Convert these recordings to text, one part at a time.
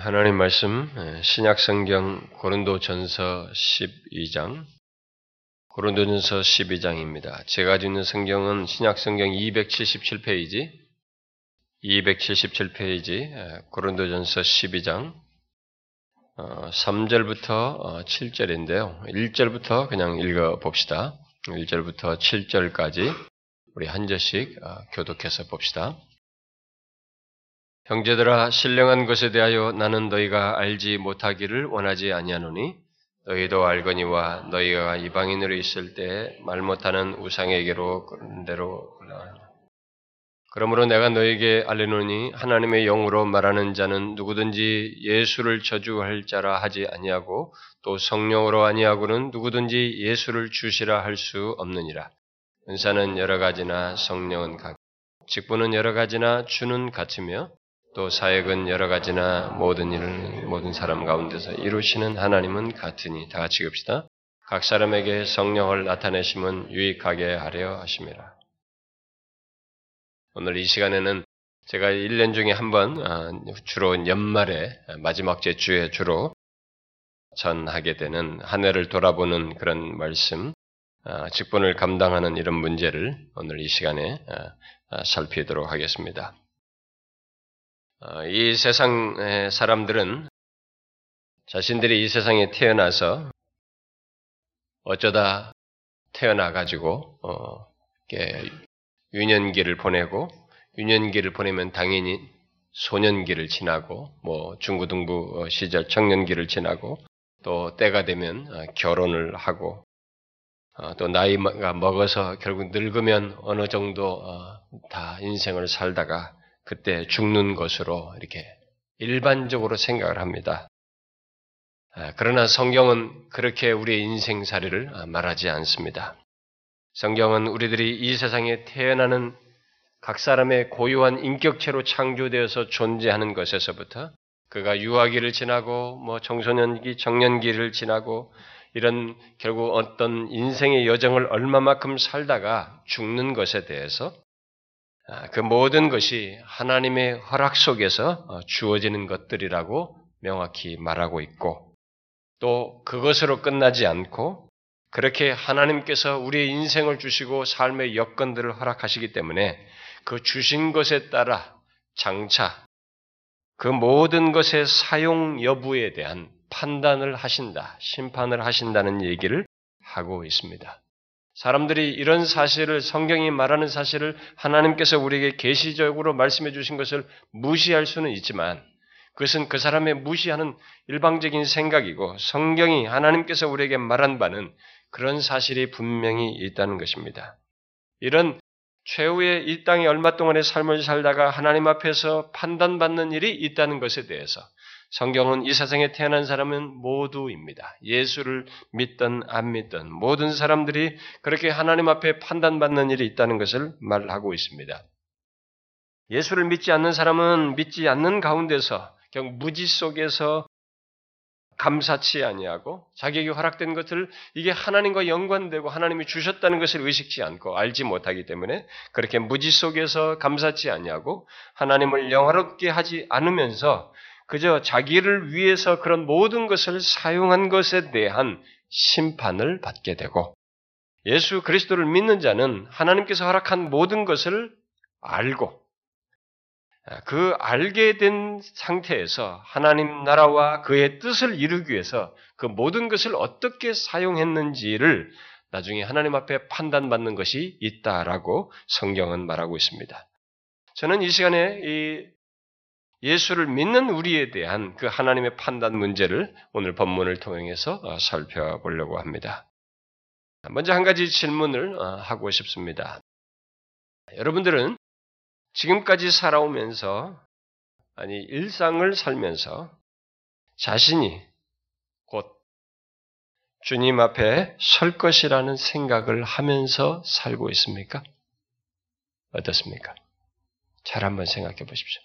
하나님 말씀 신약 성경 고린도전서 12장 고린도전서 12장입니다. 제가 가지고 있는 성경은 신약 성경 277페이지 277페이지 고린도전서 12장 3절부터 7절인데요. 1절부터 그냥 읽어 봅시다. 1절부터 7절까지 우리 한 절씩 교독해서 봅시다. 형제들아 신령한 것에 대하여 나는 너희가 알지 못하기를 원하지 아니하노니 너희도 알거니와 너희가 이방인으로 있을 때 말 못하는 우상에게로 그런 대로 그러므로 내가 너에게 알리노니 하나님의 영으로 말하는 자는 누구든지 예수를 저주할 자라 하지 아니하고 또 성령으로 아니하고는 누구든지 예수를 주시라 할 수 없느니라. 은사는 여러 가지나 성령은 각, 직분은 여러 가지나 주는 같으며 또 사역은 여러 가지나 모든 일을 모든 사람 가운데서 이루시는 하나님은 같으니 다 같이 읍시다. 각 사람에게 성령을 나타내심은 유익하게 하려 하심이라. 오늘 이 시간에는 제가 1년 중에 한 번, 아, 주로 연말에, 마지막 제 주에 주로 전하게 되는 한 해를 돌아보는 그런 말씀, 아, 직분을 감당하는 이런 문제를 오늘 이 시간에 아, 살피도록 하겠습니다. 어, 이 세상 사람들은 자신들이 이 세상에 태어나서 어쩌다 태어나 가지고, 어, 유년기를 보내고, 유년기를 보내면 당연히 소년기를 지나고, 뭐, 중고등부 시절 청년기를 지나고, 또 때가 되면 어, 결혼을 하고, 어, 또 나이가 먹어서 결국 늙으면 어느 정도 다 인생을 살다가 그때 죽는 것으로 이렇게 일반적으로 생각을 합니다. 아, 그러나 성경은 그렇게 우리의 인생살이를 아, 말하지 않습니다. 성경은 우리들이 이 세상에 태어나는 각 사람의 고유한 인격체로 창조되어서 존재하는 것에서부터 그가 유아기를 지나고 뭐 청소년기, 청년기를 지나고 이런 결국 어떤 인생의 여정을 얼마만큼 살다가 죽는 것에 대해서 아, 그 모든 것이 하나님의 허락 속에서 어, 주어지는 것들이라고 명확히 말하고 있고 또 그것으로 끝나지 않고 그렇게 하나님께서 우리의 인생을 주시고 삶의 여건들을 허락하시기 때문에 그 주신 것에 따라 장차 그 모든 것의 사용 여부에 대한 판단을 하신다, 심판을 하신다는 얘기를 하고 있습니다. 사람들이 이런 사실을 성경이 말하는 사실을 하나님께서 우리에게 계시적으로 말씀해 주신 것을 무시할 수는 있지만 그것은 그 사람의 무시하는 일방적인 생각이고 성경이 하나님께서 우리에게 말한 바는 그런 사실이 분명히 있다는 것입니다. 이런 최후의 이 땅에 얼마 동안의 삶을 살다가 하나님 앞에서 판단받는 일이 있다는 것에 대해서 성경은 이 세상에 태어난 사람은 모두입니다. 예수를 믿든 안 믿든 모든 사람들이 그렇게 하나님 앞에 판단받는 일이 있다는 것을 말하고 있습니다. 예수를 믿지 않는 사람은 믿지 않는 가운데서 결국 무지 속에서 감사치 아니하고 자기에게 허락된 것을 이게 하나님과 연관되고 하나님이 주셨다는 것을 의식치 않고 알지 못하기 때문에 그렇게 무지 속에서 감사치 아니하고 하나님을 영화롭게 하지 않으면서 그저 자기를 위해서 그런 모든 것을 사용한 것에 대한 심판을 받게 되고 예수 그리스도를 믿는 자는 하나님께서 허락한 모든 것을 알고 그 알게 된 상태에서 하나님 나라와 그의 뜻을 이루기 위해서 그 모든 것을 어떻게 사용했는지를 나중에 하나님 앞에 판단받는 것이 있다라고 성경은 말하고 있습니다. 저는 이 시간에 이 예수를 믿는 우리에 대한 그 하나님의 판단 문제를 오늘 본문을 통해서 어, 살펴보려고 합니다. 먼저 한 가지 질문을 어, 하고 싶습니다. 여러분들은 지금까지 살아오면서, 아니, 일상을 살면서 자신이 곧 주님 앞에 설 것이라는 생각을 하면서 살고 있습니까? 어떻습니까? 잘 한번 생각해 보십시오.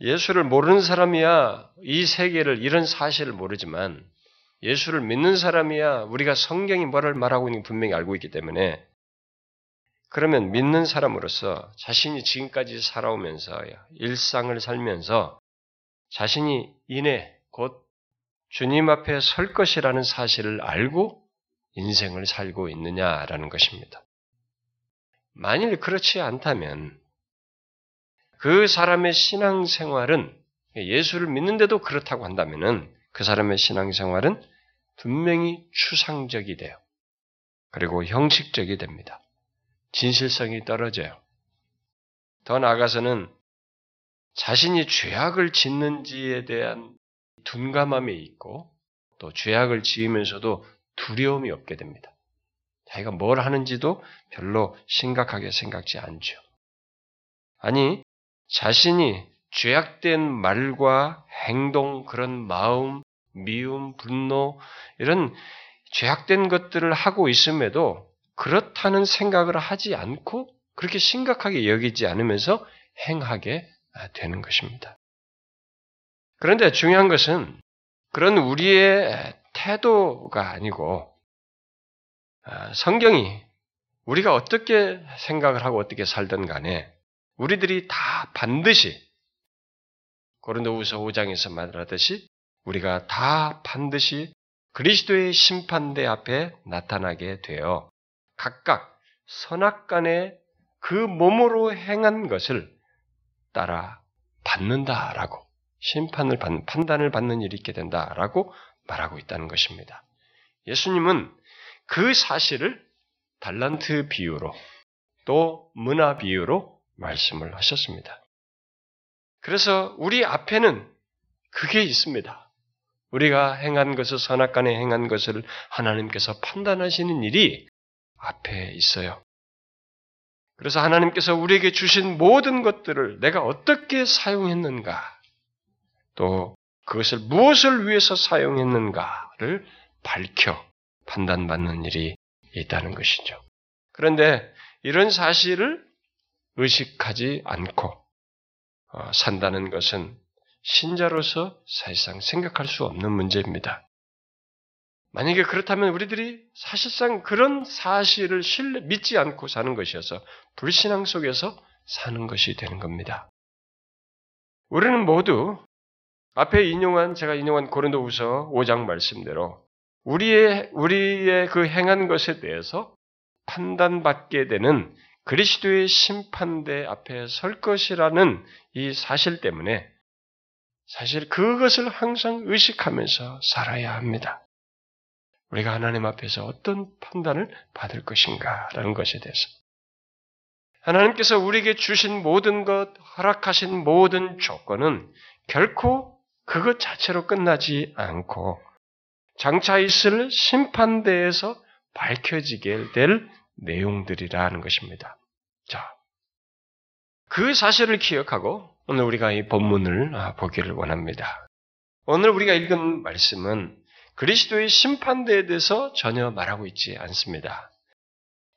예수를 모르는 사람이야 이 세계를 이런 사실을 모르지만 예수를 믿는 사람이야 우리가 성경이 뭐를 말하고 있는 게 분명히 알고 있기 때문에 그러면 믿는 사람으로서 자신이 지금까지 살아오면서 일상을 살면서 자신이 이내 곧 주님 앞에 설 것이라는 사실을 알고 인생을 살고 있느냐라는 것입니다. 만일 그렇지 않다면 그 사람의 신앙생활은 예수를 믿는데도 그렇다고 한다면은 그 사람의 신앙생활은 분명히 추상적이 돼요. 그리고 형식적이 됩니다. 진실성이 떨어져요. 더 나아가서는 자신이 죄악을 짓는지에 대한 둔감함이 있고 또 죄악을 지으면서도 두려움이 없게 됩니다. 자기가 뭘 하는지도 별로 심각하게 생각지 않죠. 아니, 자신이 죄악된 말과 행동, 그런 마음, 미움, 분노, 이런 죄악된 것들을 하고 있음에도 그렇다는 생각을 하지 않고 그렇게 심각하게 여기지 않으면서 행하게 되는 것입니다. 그런데 중요한 것은 그런 우리의 태도가 아니고 아, 성경이 우리가 어떻게 생각을 하고 어떻게 살든 간에 우리들이 다 반드시 고린도후서 5장에서 말하듯이 우리가 다 반드시 그리스도의 심판대 앞에 나타나게 되어 각각 선악간에 그 몸으로 행한 것을 따라 받는다라고 심판을 받는 판단을 받는 일이 있게 된다라고 말하고 있다는 것입니다. 예수님은 그 사실을 달란트 비유로 또 문화 비유로 말씀을 하셨습니다. 그래서 우리 앞에는 그게 있습니다. 우리가 행한 것을 선악간에 행한 것을 하나님께서 판단하시는 일이 앞에 있어요. 그래서 하나님께서 우리에게 주신 모든 것들을 내가 어떻게 사용했는가, 또 그것을 무엇을 위해서 사용했는가를 밝혀 판단받는 일이 있다는 것이죠. 그런데 이런 사실을 의식하지 않고 어, 산다는 것은 신자로서 사실상 생각할 수 없는 문제입니다. 만약에 그렇다면 우리들이 사실상 그런 사실을 신뢰, 믿지 않고 사는 것이어서 불신앙 속에서 사는 것이 되는 겁니다. 우리는 모두 앞에 인용한 제가 인용한 고린도후서 5장 말씀대로 우리의 우리의 그 행한 것에 대해서 판단받게 되는 그리스도의 심판대 앞에 설 것이라는 이 사실 때문에 사실 그것을 항상 의식하면서 살아야 합니다. 우리가 하나님 앞에서 어떤 판단을 받을 것인가라는 것에 대해서. 하나님께서 우리에게 주신 모든 것, 허락하신 모든 조건은 결코 그것 자체로 끝나지 않고 장차 있을 심판대에서 밝혀지게 될 내용들이라는 것입니다. 자, 그 사실을 기억하고 오늘 우리가 이 본문을 아, 보기를 원합니다. 오늘 우리가 읽은 말씀은 그리스도의 심판대에 대해서 전혀 말하고 있지 않습니다.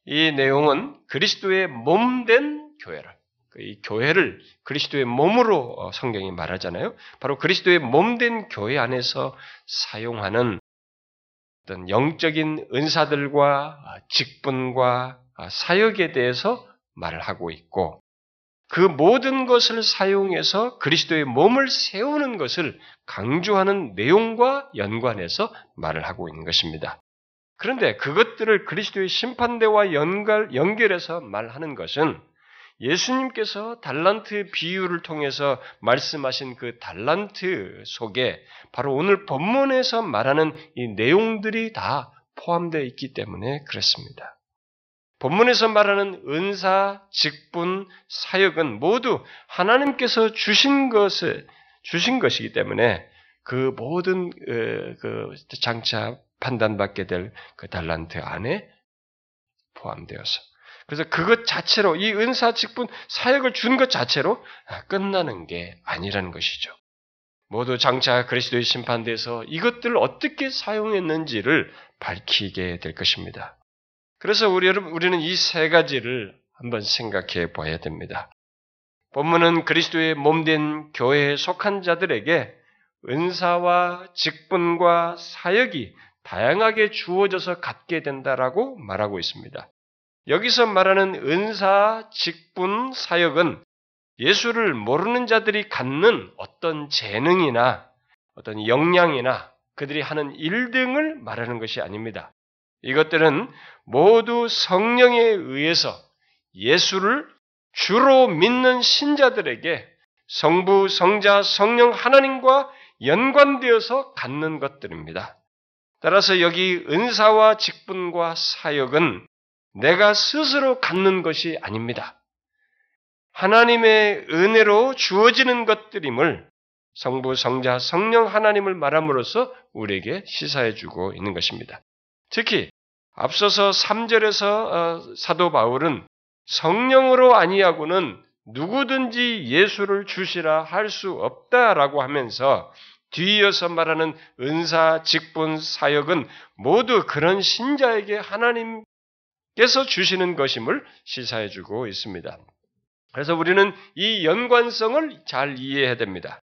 이 내용은 그리스도의 몸된 교회를, 그이 교회를 그리스도의 몸으로 어, 성경이 말하잖아요. 바로 그리스도의 몸된 교회 안에서 사용하는 어떤 영적인 은사들과 아, 직분과 아, 사역에 대해서 말을 하고 있고, 그 모든 것을 사용해서 그리스도의 몸을 세우는 것을 강조하는 내용과 연관해서 말을 하고 있는 것입니다. 그런데 그것들을 그리스도의 심판대와 연결, 연결해서 말하는 것은 예수님께서 달란트 비유를 통해서 말씀하신 그 달란트 속에 바로 오늘 본문에서 말하는 이 내용들이 다 포함되어 있기 때문에 그렇습니다. 본문에서 말하는 은사, 직분, 사역은 모두 하나님께서 주신 것을 주신 것이기 때문에 그 모든 어, 그 장차 판단받게 될 그 달란트 안에 포함되어서 그래서 그것 자체로 이 은사, 직분, 사역을 준 것 자체로 끝나는 게 아니라는 것이죠. 모두 장차 그리스도의 심판대에서 이것들을 어떻게 사용했는지를 밝히게 될 것입니다. 그래서 우리 여러분 우리는 이 세 가지를 한번 생각해 봐야 됩니다. 본문은 그리스도의 몸된 교회에 속한 자들에게 은사와 직분과 사역이 다양하게 주어져서 갖게 된다라고 말하고 있습니다. 여기서 말하는 은사, 직분, 사역은 예수를 모르는 자들이 갖는 어떤 재능이나 어떤 역량이나 그들이 하는 일 등을 말하는 것이 아닙니다. 이것들은 모두 성령에 의해서 예수를 주로 믿는 신자들에게 성부, 성자, 성령 하나님과 연관되어서 갖는 것들입니다. 따라서 여기 은사와 직분과 사역은 내가 스스로 갖는 것이 아닙니다. 하나님의 은혜로 주어지는 것들임을 성부, 성자, 성령 하나님을 말함으로써 우리에게 시사해 주고 있는 것입니다. 특히 앞서서 3절에서 어, 사도 바울은 성령으로 아니하고는 누구든지 예수를 주시라 할 수 없다라고 하면서 뒤이어서 말하는 은사, 직분, 사역은 모두 그런 신자에게 하나님께서 주시는 것임을 시사해 주고 있습니다. 그래서 우리는 이 연관성을 잘 이해해야 됩니다.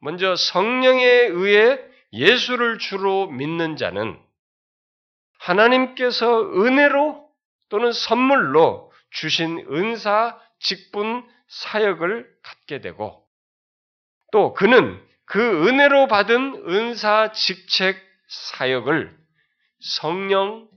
먼저 성령에 의해 예수를 주로 믿는 자는 하나님께서 은혜로 또는 선물로 주신 은사, 직분, 사역을 갖게 되고 또 그는 그 은혜로 받은 은사, 직책, 사역을 성령,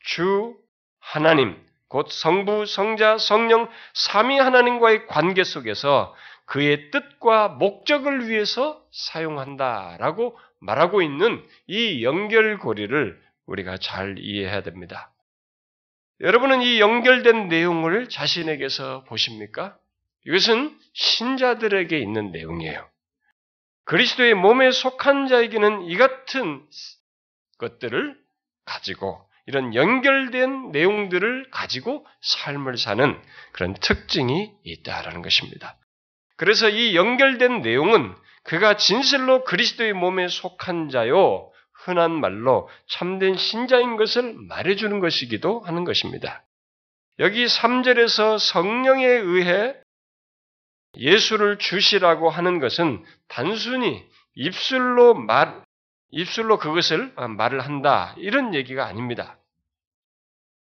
주, 하나님, 곧 성부, 성자, 성령, 삼위 하나님과의 관계 속에서 그의 뜻과 목적을 위해서 사용한다라고 말하고 있는 이 연결고리를 우리가 잘 이해해야 됩니다. 여러분은 이 연결된 내용을 자신에게서 보십니까? 이것은 신자들에게 있는 내용이에요. 그리스도의 몸에 속한 자에게는 이 같은 것들을 가지고 이런 연결된 내용들을 가지고 삶을 사는 그런 특징이 있다라는 것입니다. 그래서 이 연결된 내용은 그가 진실로 그리스도의 몸에 속한 자요, 흔한 말로 참된 신자인 것을 말해주는 것이기도 하는 것입니다. 여기 3절에서 성령에 의해 예수를 주시라고 하는 것은 단순히 입술로 말, 입술로 그것을 말을 한다. 이런 얘기가 아닙니다.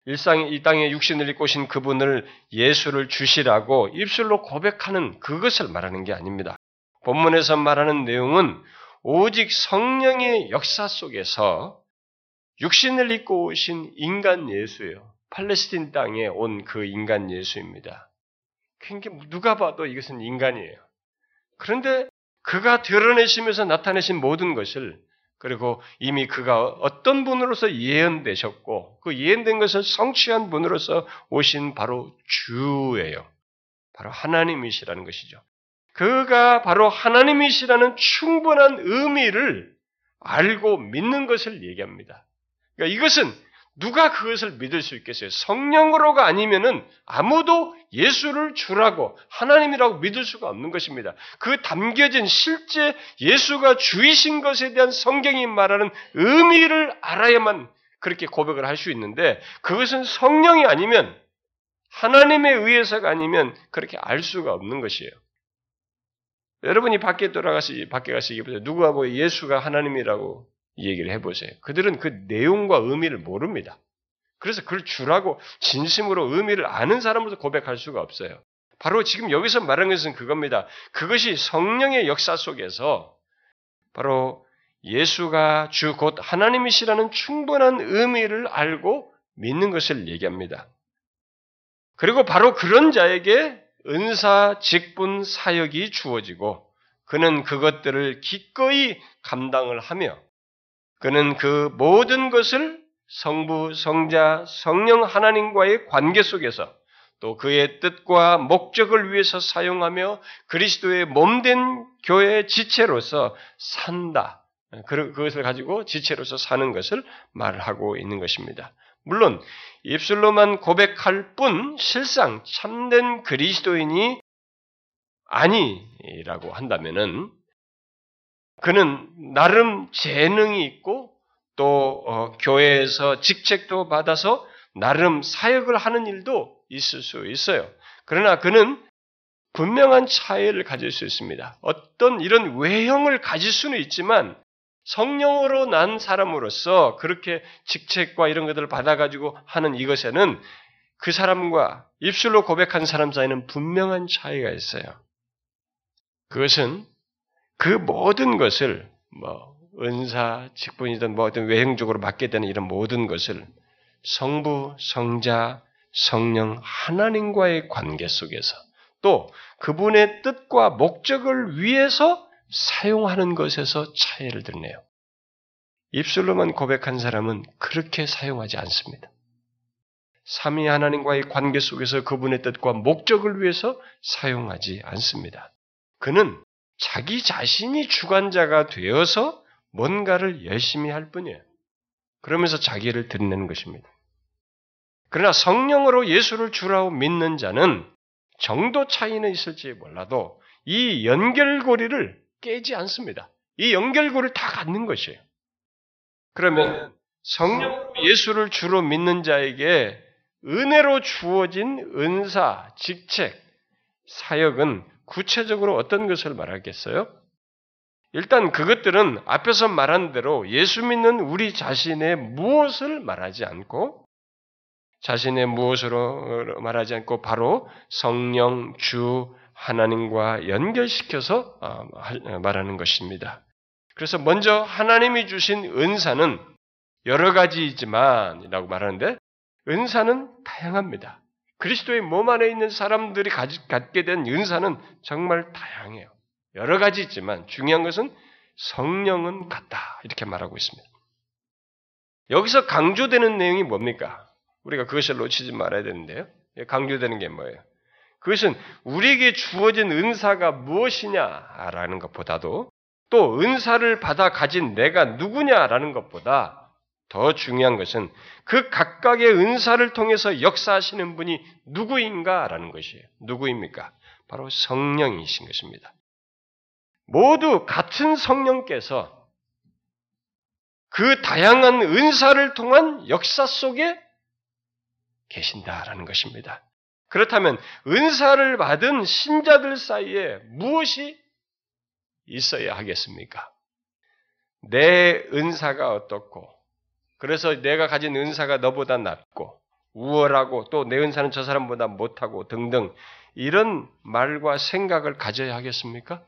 일상 이 땅에 육신을 오신 그분을 예수를 주시라고 입술로 고백하는 그것을 말하는 게 아닙니다. 본문에서 말하는 내용은 오직 성령의 역사 속에서 육신을 입고 오신 인간 예수예요. 팔레스틴 땅에 온 그 인간 예수입니다. 굉장히 누가 봐도 이것은 인간이에요. 그런데 그가 드러내시면서 나타내신 모든 것을 그리고 이미 그가 어떤 분으로서 예언되셨고 그 예언된 것을 성취한 분으로서 오신 바로 주예요. 바로 하나님이시라는 것이죠. 그가 바로 하나님이시라는 충분한 의미를 알고 믿는 것을 얘기합니다. 그러니까 이것은 누가 그것을 믿을 수 있겠어요? 성령으로가 아니면은 아무도 예수를 주라고 하나님이라고 믿을 수가 없는 것입니다. 그 담겨진 실제 예수가 주이신 것에 대한 성경이 말하는 의미를 알아야만 그렇게 고백을 할 수 있는데 그것은 성령이 아니면 하나님에 의해서가 아니면 그렇게 알 수가 없는 것이에요. 여러분이 밖에 돌아가서 밖에 얘기해보세요. 누구하고 예수가 하나님이라고 얘기를 해보세요. 그들은 그 내용과 의미를 모릅니다. 그래서 그걸 주라고 진심으로 의미를 아는 사람으로서 고백할 수가 없어요. 바로 지금 여기서 말하는 것은 그겁니다. 그것이 성령의 역사 속에서 바로 예수가 주 곧 하나님이시라는 충분한 의미를 알고 믿는 것을 얘기합니다. 그리고 바로 그런 자에게 은사, 직분, 사역이 주어지고 그는 그것들을 기꺼이 감당을 하며 그는 그 모든 것을 성부, 성자, 성령 하나님과의 관계 속에서 또 그의 뜻과 목적을 위해서 사용하며 그리스도의 몸된 교회의 지체로서 산다. 그것을 가지고 지체로서 사는 것을 말하고 있는 것입니다. 물론 입술로만 고백할 뿐 실상 참된 그리스도인이 아니라고 한다면은 그는 나름 재능이 있고 또 어, 교회에서 직책도 받아서 나름 사역을 하는 일도 있을 수 있어요. 그러나 그는 분명한 차이를 가질 수 있습니다. 어떤 이런 외형을 가질 수는 있지만 성령으로 난 사람으로서 그렇게 직책과 이런 것들을 받아가지고 하는 이것에는 그 사람과 입술로 고백한 사람 사이는 분명한 차이가 있어요. 그것은 그 모든 것을 뭐 은사, 직분이든 뭐든 외형적으로 맡게 되는 이런 모든 것을 성부, 성자, 성령 하나님과의 관계 속에서 또 그분의 뜻과 목적을 위해서 사용하는 것에서 차이를 드네요. 입술로만 고백한 사람은 그렇게 사용하지 않습니다. 삼위 하나님과의 관계 속에서 그분의 뜻과 목적을 위해서 사용하지 않습니다. 그는 자기 자신이 주관자가 되어서 뭔가를 열심히 할 뿐이에요. 그러면서 자기를 드러내는 것입니다. 그러나 성령으로 예수를 주라고 믿는 자는 정도 차이는 있을지 몰라도 이 연결고리를 깨지 않습니다. 이 연결고리를 다 갖는 것이에요. 그러면 성령 예수를 주로 믿는 자에게 은혜로 주어진 은사, 직책, 사역은 구체적으로 어떤 것을 말하겠어요? 일단 그것들은 앞에서 말한 대로 예수 믿는 우리 자신의 무엇을 말하지 않고 자신의 무엇으로 말하지 않고 바로 성령 주 하나님과 연결시켜서 어, 어, 말하는 것입니다. 그래서 먼저 하나님이 주신 은사는 여러 가지이지만 이라고 말하는데 은사는 다양합니다. 그리스도의 몸 안에 있는 사람들이 갖게 된 은사는 정말 다양해요. 여러 가지 있지만 중요한 것은 성령은 같다. 이렇게 말하고 있습니다. 여기서 강조되는 내용이 뭡니까? 우리가 그것을 놓치지 말아야 되는데요. 예, 강조되는 게 뭐예요? 그것은 우리에게 주어진 은사가 무엇이냐라는 것보다도 또 은사를 받아 가진 내가 누구냐라는 것보다 더 중요한 것은 그 각각의 은사를 통해서 역사하시는 분이 누구인가라는 것이에요. 누구입니까? 바로 성령이신 것입니다. 모두 같은 성령께서 그 다양한 은사를 통한 역사 속에 계신다라는 것입니다. 그렇다면 은사를 받은 신자들 사이에 무엇이 있어야 하겠습니까? 내 은사가 어떻고, 그래서 내가 가진 은사가 너보다 낫고, 우월하고, 또 내 은사는 저 사람보다 못하고 등등, 이런 말과 생각을 가져야 하겠습니까?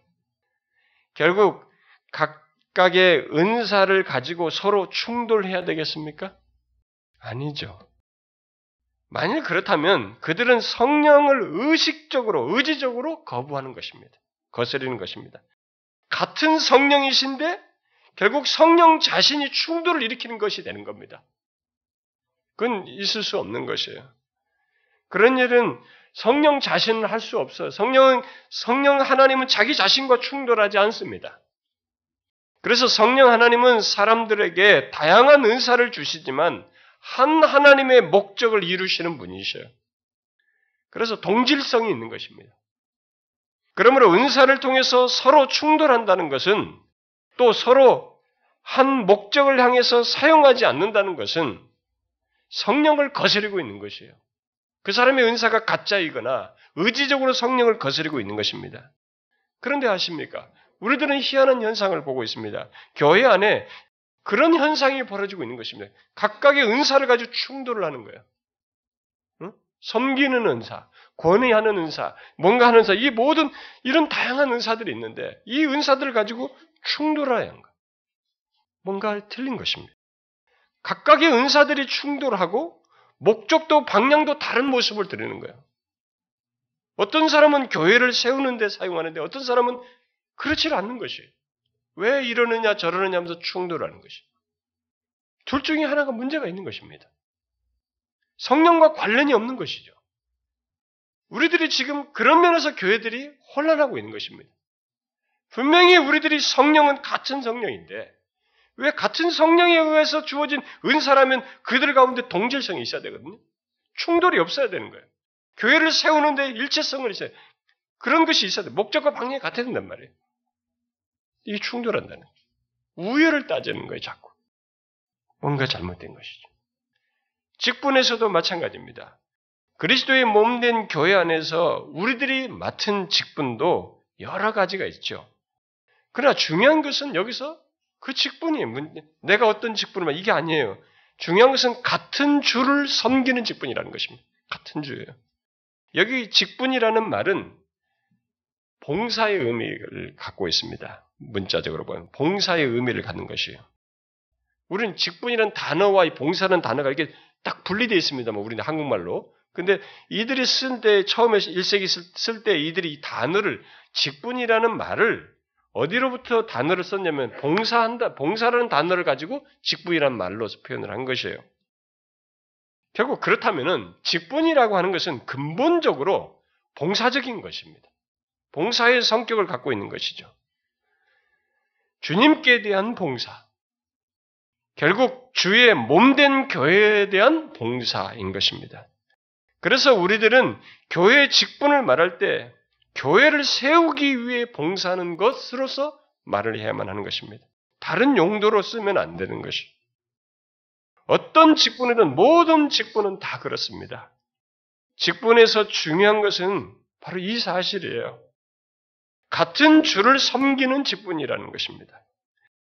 결국 각각의 은사를 가지고 서로 충돌해야 되겠습니까? 아니죠. 만일 그렇다면 그들은 성령을 의식적으로, 의지적으로 거부하는 것입니다. 거스리는 것입니다. 같은 성령이신데 결국 성령 자신이 충돌을 일으키는 것이 되는 겁니다. 그건 있을 수 없는 것이에요. 그런 일은 성령 자신은 할 수 없어요. 성령은, 성령 하나님은 자기 자신과 충돌하지 않습니다. 그래서 성령 하나님은 사람들에게 다양한 은사를 주시지만 한 하나님의 목적을 이루시는 분이셔요. 그래서 동질성이 있는 것입니다. 그러므로 은사를 통해서 서로 충돌한다는 것은 또 서로 한 목적을 향해서 사용하지 않는다는 것은 성령을 거스리고 있는 것이에요. 그 사람의 은사가 가짜이거나 의지적으로 성령을 거스리고 있는 것입니다. 그런데 아십니까? 우리들은 희한한 현상을 보고 있습니다. 교회 안에 그런 현상이 벌어지고 있는 것입니다. 각각의 은사를 가지고 충돌을 하는 거예요. 응? 섬기는 은사, 권위하는 은사, 뭔가 하는 은사, 이 모든 이런 다양한 은사들이 있는데 이 은사들을 가지고 충돌하는 거. 뭔가 틀린 것입니다. 각각의 은사들이 충돌하고 목적도 방향도 다른 모습을 드리는 거예요. 어떤 사람은 교회를 세우는데 사용하는데 어떤 사람은 그렇지 않는 것이에요. 왜 이러느냐 저러느냐 하면서 충돌하는 것이. 둘 중에 하나가 문제가 있는 것입니다. 성령과 관련이 없는 것이죠. 우리들이 지금 그런 면에서 교회들이 혼란하고 있는 것입니다. 분명히 우리들이 성령은 같은 성령인데 왜 같은 성령에 의해서 주어진 은사라면 그들 가운데 동질성이 있어야 되거든요. 충돌이 없어야 되는 거예요. 교회를 세우는데 일체성을 있어야 그런 것이 있어야 돼. 목적과 방향이 같아야 된단 말이에요. 이게 충돌한다는 거예요. 우열을 따지는 거예요, 자꾸. 뭔가 잘못된 것이죠. 직분에서도 마찬가지입니다. 그리스도의 몸된 교회 안에서 우리들이 맡은 직분도 여러 가지가 있죠. 그러나 중요한 것은 여기서 그 직분이 내가 어떤 직분을 이게 아니에요. 중요한 것은 같은 주를 섬기는 직분이라는 것입니다. 같은 주예요. 여기 직분이라는 말은 봉사의 의미를 갖고 있습니다. 문자적으로 보면 봉사의 의미를 갖는 것이에요. 우리는 직분이라는 단어와 이 봉사라는 단어가 이렇게 딱 분리되어 있습니다. 뭐 우리는 한국말로. 근데 이들이 쓴 때 처음에 1세기 쓸 때 이들이 이 단어를 직분이라는 말을 어디로부터 단어를 썼냐면 봉사한다 봉사라는 단어를 가지고 직분이라는 말로 표현을 한 것이에요. 결국 그렇다면은 직분이라고 하는 것은 근본적으로 봉사적인 것입니다. 봉사의 성격을 갖고 있는 것이죠. 주님께 대한 봉사. 결국 주의 몸된 교회에 대한 봉사인 것입니다. 그래서 우리들은 교회 직분을 말할 때 교회를 세우기 위해 봉사하는 것으로서 말을 해야만 하는 것입니다. 다른 용도로 쓰면 안 되는 것이. 어떤 직분이든 모든 직분은 다 그렇습니다. 직분에서 중요한 것은 바로 이 사실이에요. 같은 주를 섬기는 직분이라는 것입니다.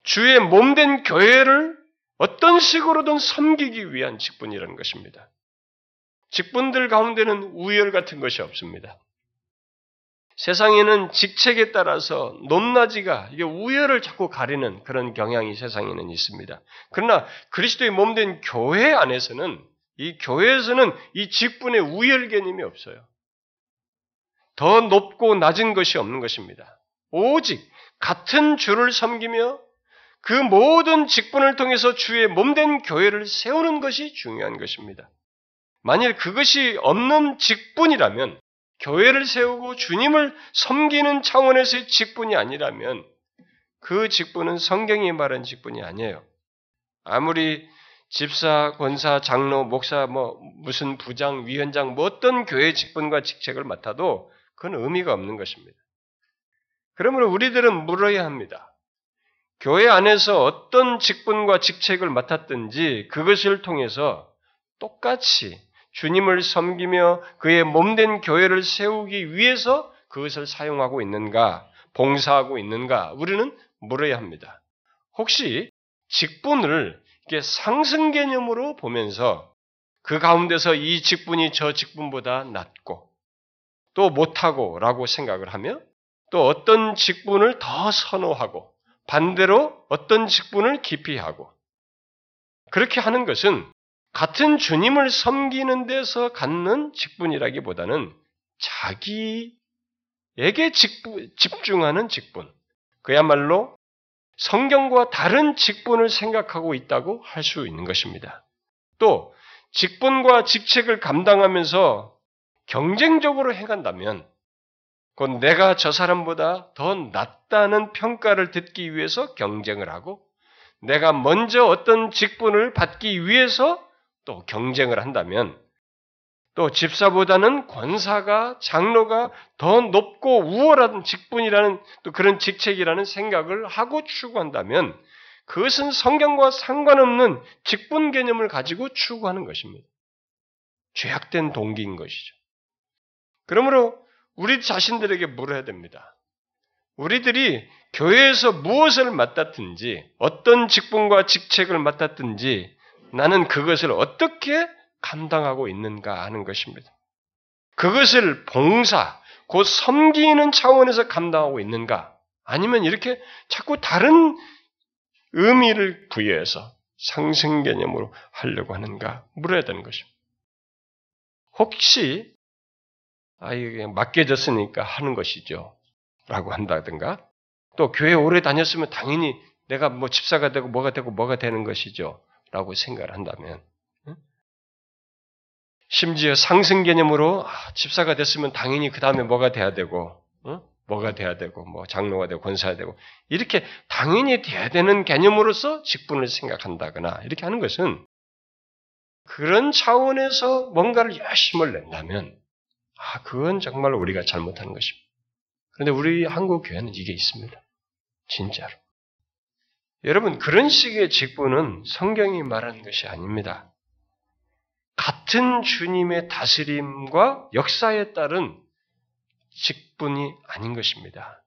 주의 몸된 교회를 어떤 식으로든 섬기기 위한 직분이라는 것입니다. 직분들 가운데는 우열 같은 것이 없습니다. 세상에는 직책에 따라서 높낮이가 이게 우열을 자꾸 가리는 그런 경향이 세상에는 있습니다. 그러나 그리스도의 몸된 교회 안에서는 이 교회에서는 이 직분의 우열 개념이 없어요. 더 높고 낮은 것이 없는 것입니다. 오직 같은 주를 섬기며 그 모든 직분을 통해서 주의 몸된 교회를 세우는 것이 중요한 것입니다. 만일 그것이 없는 직분이라면 교회를 세우고 주님을 섬기는 차원에서의 직분이 아니라면 그 직분은 성경이 말한 직분이 아니에요. 아무리 집사, 권사, 장로, 목사, 뭐 무슨 부장, 위원장, 뭐 어떤 교회 직분과 직책을 맡아도 그건 의미가 없는 것입니다. 그러므로 우리들은 물어야 합니다. 교회 안에서 어떤 직분과 직책을 맡았든지 그것을 통해서 똑같이 주님을 섬기며 그의 몸된 교회를 세우기 위해서 그것을 사용하고 있는가, 봉사하고 있는가, 우리는 물어야 합니다. 혹시 직분을 이게 상승 개념으로 보면서 그 가운데서 이 직분이 저 직분보다 낫고 또 못하고 라고 생각을 하며 또 어떤 직분을 더 선호하고 반대로 어떤 직분을 깊이 하고 그렇게 하는 것은 같은 주님을 섬기는 데서 갖는 직분이라기보다는 자기에게 직분, 집중하는 직분. 그야말로 성경과 다른 직분을 생각하고 있다고 할 수 있는 것입니다. 또 직분과 직책을 감당하면서 경쟁적으로 행한다면 곧 내가 저 사람보다 더 낫다는 평가를 듣기 위해서 경쟁을 하고 내가 먼저 어떤 직분을 받기 위해서 또 경쟁을 한다면 또 집사보다는 권사가 장로가 더 높고 우월한 직분이라는 또 그런 직책이라는 생각을 하고 추구한다면 그것은 성경과 상관없는 직분 개념을 가지고 추구하는 것입니다. 죄악된 동기인 것이죠. 그러므로 우리 자신들에게 물어야 됩니다. 우리들이 교회에서 무엇을 맡았든지 어떤 직분과 직책을 맡았든지 나는 그것을 어떻게 감당하고 있는가 하는 것입니다. 그것을 봉사, 곧 섬기는 차원에서 감당하고 있는가? 아니면 이렇게 자꾸 다른 의미를 부여해서 상승 개념으로 하려고 하는가 물어야 되는 것입니다. 혹시 아 이게 맡겨졌으니까 하는 것이죠. 라고 한다든가 또 교회 오래 다녔으면 당연히 내가 뭐 집사가 되고 뭐가 되고 뭐가 되는 것이죠. 라고 생각을 한다면, 심지어 상승 개념으로 아, 집사가 됐으면 당연히 그 다음에 뭐가 돼야 되고, 뭐가 돼야 되고, 뭐 장로가 되고 권사가 되고 이렇게 당연히 돼야 되는 개념으로서 직분을 생각한다거나 이렇게 하는 것은 그런 차원에서 뭔가를 열심을 낸다면 아 그건 정말 우리가 잘못하는 것입니다. 그런데 우리 한국 교회는 이게 있습니다. 진짜로. 여러분, 그런 식의 직분은 성경이 말하는 것이 아닙니다. 같은 주님의 다스림과 역사에 따른 직분이 아닌 것입니다.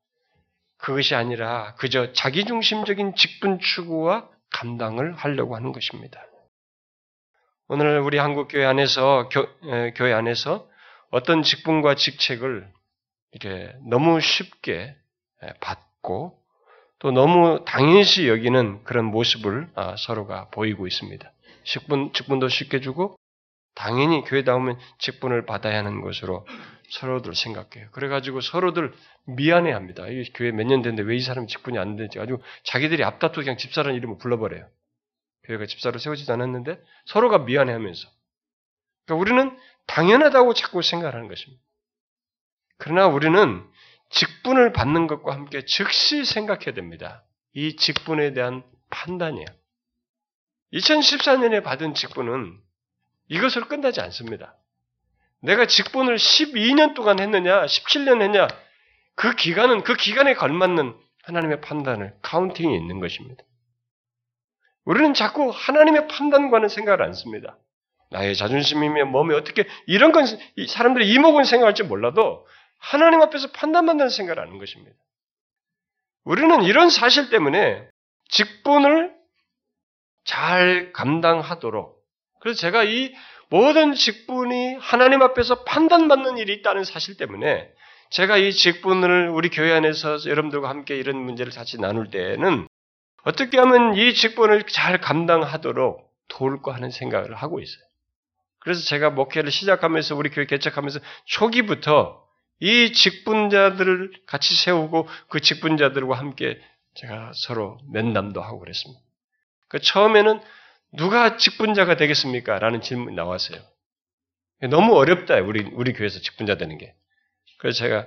그것이 아니라 그저 자기중심적인 직분 추구와 감당을 하려고 하는 것입니다. 오늘 우리 한국 교회 안에서 교, 에, 교회 안에서 어떤 직분과 직책을 이렇게 너무 쉽게 받고 또 너무 당연시 여기는 그런 모습을 아, 서로가 보이고 있습니다. 직분, 직분도 쉽게 주고 당연히 교회 나오면 직분을 받아야 하는 것으로 서로들 생각해요. 그래가지고 서로들 미안해 합니다. 이 교회 몇 년 됐는데 왜 이 사람 직분이 안 되지? 아주 자기들이 앞다투 그냥 집사라는 이름을 불러버려요. 교회가 집사로 세워지지 않았는데 서로가 미안해 하면서. 그러니까 우리는 당연하다고 자꾸 생각하는 것입니다. 그러나 우리는 직분을 받는 것과 함께 즉시 생각해야 됩니다. 이 직분에 대한 판단이에요. 2014년에 받은 직분은 이것으로 끝나지 않습니다. 내가 직분을 12년 동안 했느냐, 17년 했냐, 그 기간은 그 기간에 걸맞는 하나님의 판단을 카운팅이 있는 것입니다. 우리는 자꾸 하나님의 판단과는 생각을 안 씁니다. 나의 자존심이며 몸이 어떻게 이런 건 사람들이 이목은 생각할지 몰라도 하나님 앞에서 판단받는 생각을 하는 것입니다. 우리는 이런 사실 때문에 직분을 잘 감당하도록 그래서 제가 이 모든 직분이 하나님 앞에서 판단받는 일이 있다는 사실 때문에 제가 이 직분을 우리 교회 안에서 여러분들과 함께 이런 문제를 같이 나눌 때에는 어떻게 하면 이 직분을 잘 감당하도록 도울까 하는 생각을 하고 있어요. 그래서 제가 목회를 시작하면서 우리 교회 개척하면서 초기부터 이 직분자들을 같이 세우고 그 직분자들과 함께 제가 서로 면담도 하고 그랬습니다. 그 처음에는 누가 직분자가 되겠습니까? 라는 질문이 나왔어요. 너무 어렵다, 우리, 우리 교회에서 직분자 되는 게. 그래서 제가,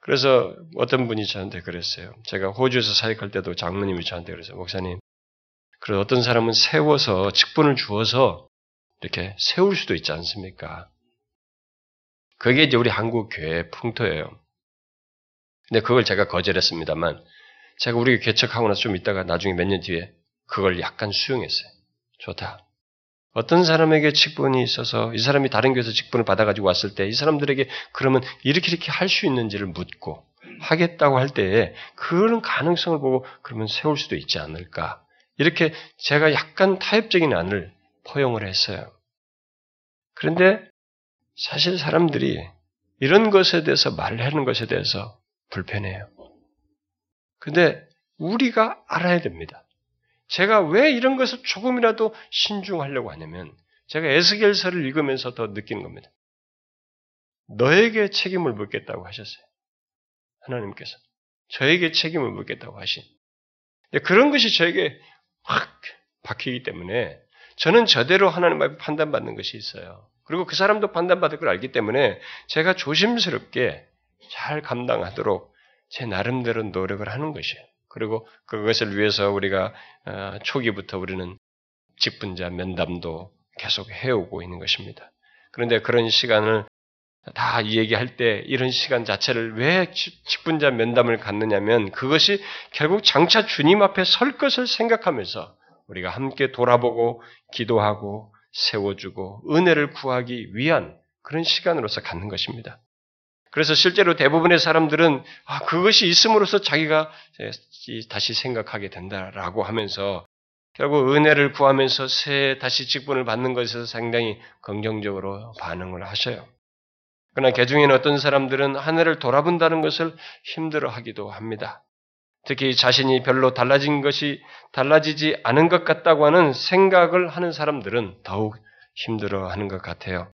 그래서 어떤 분이 저한테 그랬어요. 제가 호주에서 사역할 때도 장로님이 저한테 그랬어요. 목사님, 그래서 어떤 사람은 세워서, 직분을 주어서 이렇게 세울 수도 있지 않습니까? 그게 이제 우리 한국 교회의 풍토예요. 근데 그걸 제가 거절했습니다만, 제가 우리 개척하고 나서 좀 있다가 나중에 몇 년 뒤에 그걸 약간 수용했어요. 좋다. 어떤 사람에게 직분이 있어서 이 사람이 다른 교회에서 직분을 받아가지고 왔을 때 이 사람들에게 그러면 이렇게 이렇게 할 수 있는지를 묻고 하겠다고 할 때에 그런 가능성을 보고 그러면 세울 수도 있지 않을까. 이렇게 제가 약간 타협적인 안을 포용을 했어요. 그런데 사실 사람들이 이런 것에 대해서 말하는 것에 대해서 불편해요. 근데 우리가 알아야 됩니다. 제가 왜 이런 것을 조금이라도 신중하려고 하냐면 제가 에스겔서를 읽으면서 더 느끼는 겁니다. 너에게 책임을 묻겠다고 하셨어요. 하나님께서 저에게 책임을 묻겠다고 하신. 그런 것이 저에게 확 박히기 때문에 저는 저대로 하나님 앞에 판단받는 것이 있어요. 그리고 그 사람도 판단받을 걸 알기 때문에 제가 조심스럽게 잘 감당하도록 제 나름대로 노력을 하는 것이에요. 그리고 그것을 위해서 우리가 어, 초기부터 우리는 직분자 면담도 계속 해오고 있는 것입니다. 그런데 그런 시간을 다 얘기할 때 이런 시간 자체를 왜 직분자 면담을 갖느냐면 그것이 결국 장차 주님 앞에 설 것을 생각하면서 우리가 함께 돌아보고 기도하고 세워주고 은혜를 구하기 위한 그런 시간으로서 갖는 것입니다. 그래서 실제로 대부분의 사람들은 아, 그것이 있음으로써 자기가 다시 생각하게 된다라고 하면서 결국 은혜를 구하면서 새 다시 직분을 받는 것에서 상당히 긍정적으로 반응을 하셔요. 그러나 개중에는 어떤 사람들은 하늘을 돌아본다는 것을 힘들어하기도 합니다. 특히 자신이 별로 달라진 것이 달라지지 않은 것 같다고 하는 생각을 하는 사람들은 더욱 힘들어 하는 것 같아요.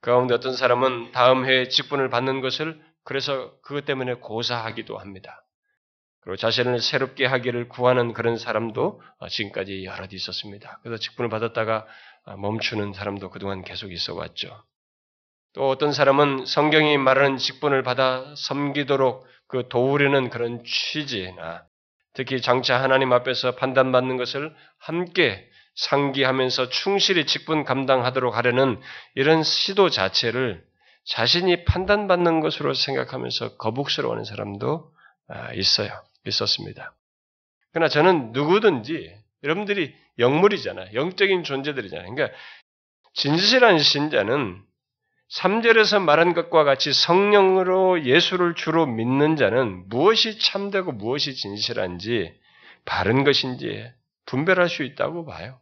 그 가운데 어떤 사람은 다음 해에 직분을 받는 것을 그래서 그것 때문에 고사하기도 합니다. 그리고 자신을 새롭게 하기를 구하는 그런 사람도 지금까지 여럿 있었습니다. 그래서 직분을 받았다가 멈추는 사람도 그동안 계속 있어 왔죠. 또 어떤 사람은 성경이 말하는 직분을 받아 섬기도록 그 도우려는 그런 취지나 특히 장차 하나님 앞에서 판단받는 것을 함께 상기하면서 충실히 직분 감당하도록 하려는 이런 시도 자체를 자신이 판단받는 것으로 생각하면서 거북스러워하는 사람도 아, 있어요. 있었습니다. 그러나 저는 누구든지 여러분들이 영물이잖아요. 영적인 존재들이잖아요. 그러니까 진실한 신자는 3절에서 말한 것과 같이 성령으로 예수를 주로 믿는 자는 무엇이 참되고 무엇이 진실한지 바른 것인지 분별할 수 있다고 봐요.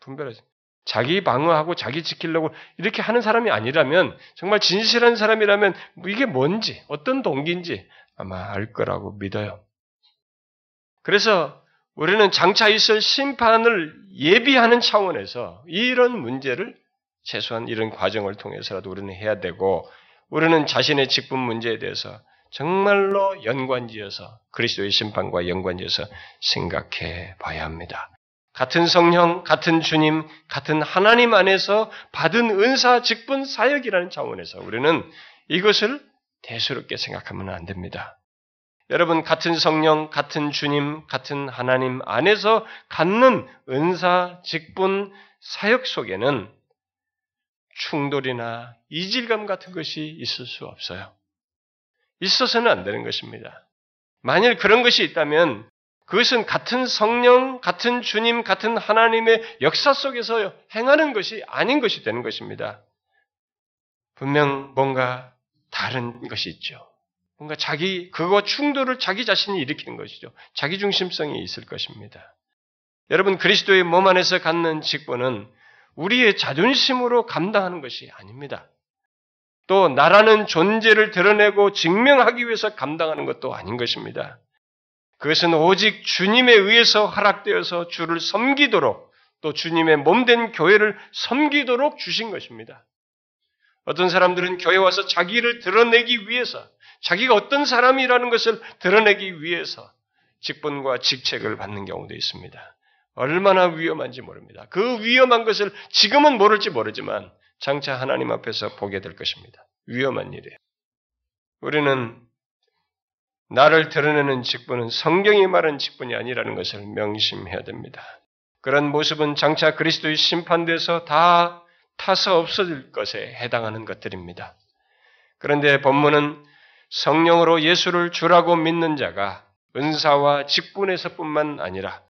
분별하지. 자기 방어하고 자기 지키려고 이렇게 하는 사람이 아니라면 정말 진실한 사람이라면 이게 뭔지 어떤 동기인지 아마 알 거라고 믿어요. 그래서 우리는 장차 있을 심판을 예비하는 차원에서 이런 문제를 최소한 이런 과정을 통해서라도 우리는 해야 되고 우리는 자신의 직분 문제에 대해서 정말로 연관지어서 그리스도의 심판과 연관지어서 생각해 봐야 합니다. 같은 성령, 같은 주님, 같은 하나님 안에서 받은 은사, 직분, 사역이라는 차원에서 우리는 이것을 대수롭게 생각하면 안 됩니다. 여러분, 같은 성령, 같은 주님, 같은 하나님 안에서 갖는 은사, 직분, 사역 속에는 충돌이나 이질감 같은 것이 있을 수 없어요. 있어서는 안 되는 것입니다. 만일 그런 것이 있다면 그것은 같은 성령, 같은 주님, 같은 하나님의 역사 속에서 행하는 것이 아닌 것이 되는 것입니다. 분명 뭔가 다른 것이 있죠. 뭔가 자기, 그거 충돌을 자기 자신이 일으키는 것이죠. 자기 중심성이 있을 것입니다. 여러분, 그리스도의 몸 안에서 갖는 직분은 우리의 자존심으로 감당하는 것이 아닙니다. 또 나라는 존재를 드러내고 증명하기 위해서 감당하는 것도 아닌 것입니다. 그것은 오직 주님에 의해서 허락되어서 주를 섬기도록 또 주님의 몸된 교회를 섬기도록 주신 것입니다. 어떤 사람들은 교회 와서 자기를 드러내기 위해서 자기가 어떤 사람이라는 것을 드러내기 위해서 직분과 직책을 받는 경우도 있습니다. 얼마나 위험한지 모릅니다. 그 위험한 것을 지금은 모를지 모르지만 장차 하나님 앞에서 보게 될 것입니다. 위험한 일이에요. 우리는 나를 드러내는 직분은 성경이 말한 직분이 아니라는 것을 명심해야 됩니다. 그런 모습은 장차 그리스도의 심판돼서 다 타서 없어질 것에 해당하는 것들입니다. 그런데 본문은 성령으로 예수를 주라고 믿는 자가 은사와 직분에서뿐만 아니라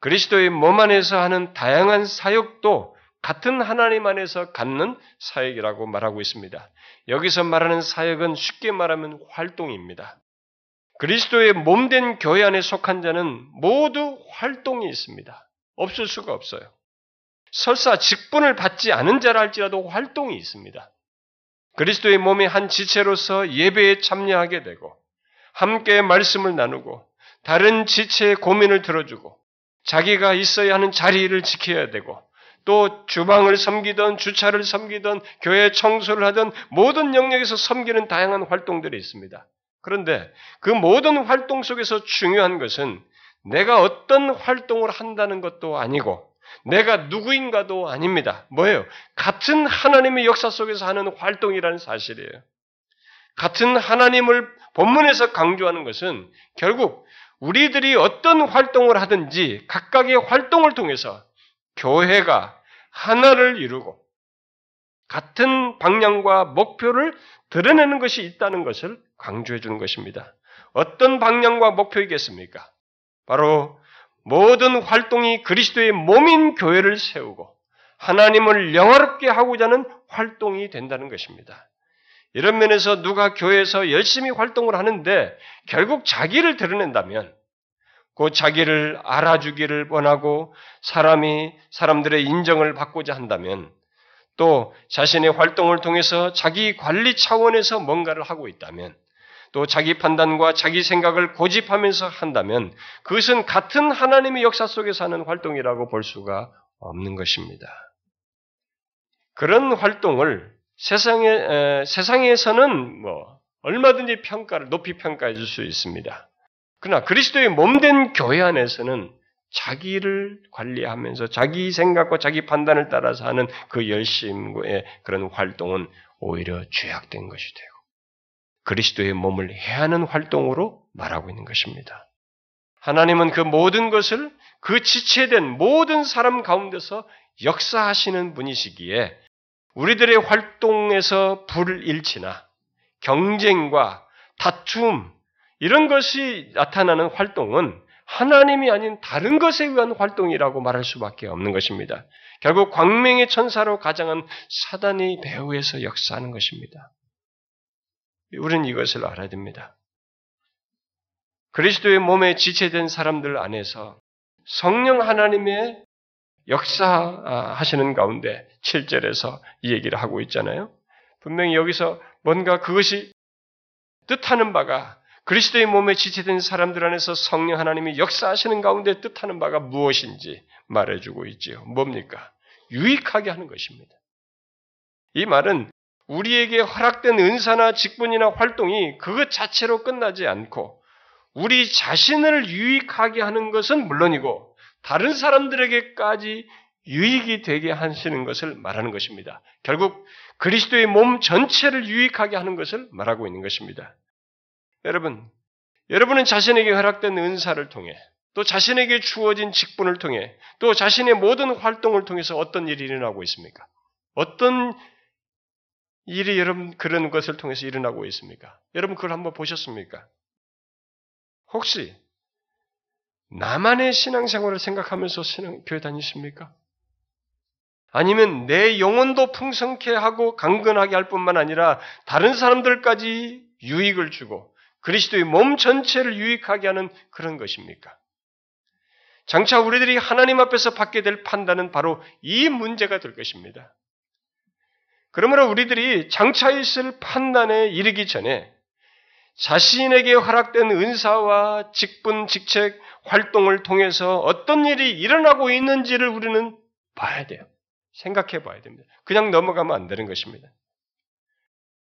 그리스도의 몸 안에서 하는 다양한 사역도 같은 하나님 안에서 갖는 사역이라고 말하고 있습니다. 여기서 말하는 사역은 쉽게 말하면 활동입니다. 그리스도의 몸된 교회 안에 속한 자는 모두 활동이 있습니다. 없을 수가 없어요. 설사 직분을 받지 않은 자라 할지라도 활동이 있습니다. 그리스도의 몸의 한 지체로서 예배에 참여하게 되고, 함께 말씀을 나누고, 다른 지체의 고민을 들어주고, 자기가 있어야 하는 자리를 지켜야 되고, 또 주방을 섬기던 주차를 섬기던 교회 청소를 하던 모든 영역에서 섬기는 다양한 활동들이 있습니다. 그런데 그 모든 활동 속에서 중요한 것은 내가 어떤 활동을 한다는 것도 아니고 내가 누구인가도 아닙니다. 뭐예요? 같은 하나님의 역사 속에서 하는 활동이라는 사실이에요. 같은 하나님을 본문에서 강조하는 것은 결국 우리들이 어떤 활동을 하든지 각각의 활동을 통해서 교회가 하나를 이루고 같은 방향과 목표를 드러내는 것이 있다는 것을 강조해 주는 것입니다. 어떤 방향과 목표이겠습니까? 바로 모든 활동이 그리스도의 몸인 교회를 세우고 하나님을 영화롭게 하고자 하는 활동이 된다는 것입니다. 이런 면에서 누가 교회에서 열심히 활동을 하는데 결국 자기를 드러낸다면 그 자기를 알아주기를 원하고 사람이 사람들의 인정을 받고자 한다면 또 자신의 활동을 통해서 자기 관리 차원에서 뭔가를 하고 있다면 또 자기 판단과 자기 생각을 고집하면서 한다면 그것은 같은 하나님의 역사 속에서 하는 활동이라고 볼 수가 없는 것입니다. 그런 활동을 세상에, 에, 세상에서는 뭐 얼마든지 평가를 높이 평가해 줄 수 있습니다. 그러나 그리스도의 몸된 교회 안에서는 자기를 관리하면서 자기 생각과 자기 판단을 따라서 하는 그 열심의 그런 활동은 오히려 죄악된 것이 되고 그리스도의 몸을 해하는 활동으로 말하고 있는 것입니다. 하나님은 그 모든 것을 그 지체된 모든 사람 가운데서 역사하시는 분이시기에 우리들의 활동에서 불일치나 경쟁과 다툼, 이런 것이 나타나는 활동은 하나님이 아닌 다른 것에 의한 활동이라고 말할 수밖에 없는 것입니다. 결국 광명의 천사로 가장한 사단이 배후에서 역사하는 것입니다. 우리는 이것을 알아야 됩니다. 그리스도의 몸에 지체된 사람들 안에서 성령 하나님의 역사하시는 가운데 7절에서 이 얘기를 하고 있잖아요. 분명히 여기서 뭔가 그것이 뜻하는 바가 그리스도의 몸에 지체된 사람들 안에서 성령 하나님이 역사하시는 가운데 뜻하는 바가 무엇인지 말해주고 있지요. 뭡니까? 유익하게 하는 것입니다. 이 말은 우리에게 허락된 은사나 직분이나 활동이 그것 자체로 끝나지 않고 우리 자신을 유익하게 하는 것은 물론이고 다른 사람들에게까지 유익이 되게 하시는 것을 말하는 것입니다. 결국 그리스도의 몸 전체를 유익하게 하는 것을 말하고 있는 것입니다. 여러분, 여러분은 자신에게 허락된 은사를 통해 또 자신에게 주어진 직분을 통해 또 자신의 모든 활동을 통해서 어떤 일이 일어나고 있습니까? 어떤 일이 여러분 그런 것을 통해서 일어나고 있습니까? 여러분 그걸 한번 보셨습니까? 혹시 나만의 신앙생활을 생각하면서 신앙, 교회 다니십니까? 아니면 내 영혼도 풍성케 하고 강건하게 할 뿐만 아니라 다른 사람들까지 유익을 주고 그리스도의 몸 전체를 유익하게 하는 그런 것입니까? 장차 우리들이 하나님 앞에서 받게 될 판단은 바로 이 문제가 될 것입니다. 그러므로 우리들이 장차 있을 판단에 이르기 전에 자신에게 허락된 은사와 직분, 직책, 활동을 통해서 어떤 일이 일어나고 있는지를 우리는 봐야 돼요. 생각해 봐야 됩니다. 그냥 넘어가면 안 되는 것입니다.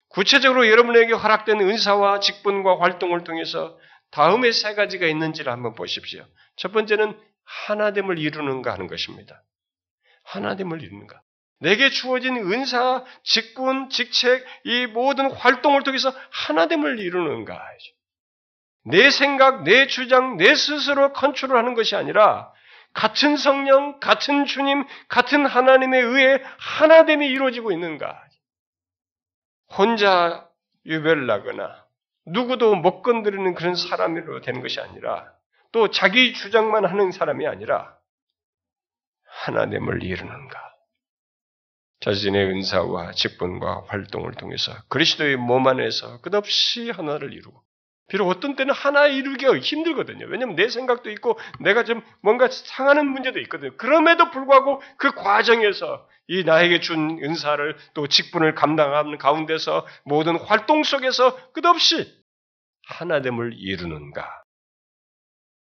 구체적으로 여러분에게 허락된 은사와 직분과 활동을 통해서 다음에 세 가지가 있는지를 한번 보십시오. 첫 번째는 하나됨을 이루는가 하는 것입니다. 하나됨을 이루는가. 내게 주어진 은사, 직분, 직책, 이 모든 활동을 통해서 하나됨을 이루는가. 내 생각, 내 주장, 내 스스로 컨트롤하는 것이 아니라 같은 성령, 같은 주님, 같은 하나님에 의해 하나됨이 이루어지고 있는가? 혼자 유별나거나 누구도 못 건드리는 그런 사람으로 되는 것이 아니라 또 자기 주장만 하는 사람이 아니라 하나됨을 이루는가? 자신의 은사와 직분과 활동을 통해서 그리스도의 몸 안에서 끝없이 하나를 이루고 비록 어떤 때는 하나 이루기가 힘들거든요. 왜냐하면 내 생각도 있고 내가 좀 뭔가 상하는 문제도 있거든요. 그럼에도 불구하고 그 과정에서 이 나에게 준 은사를 또 직분을 감당하는 가운데서 모든 활동 속에서 끝없이 하나됨을 이루는가.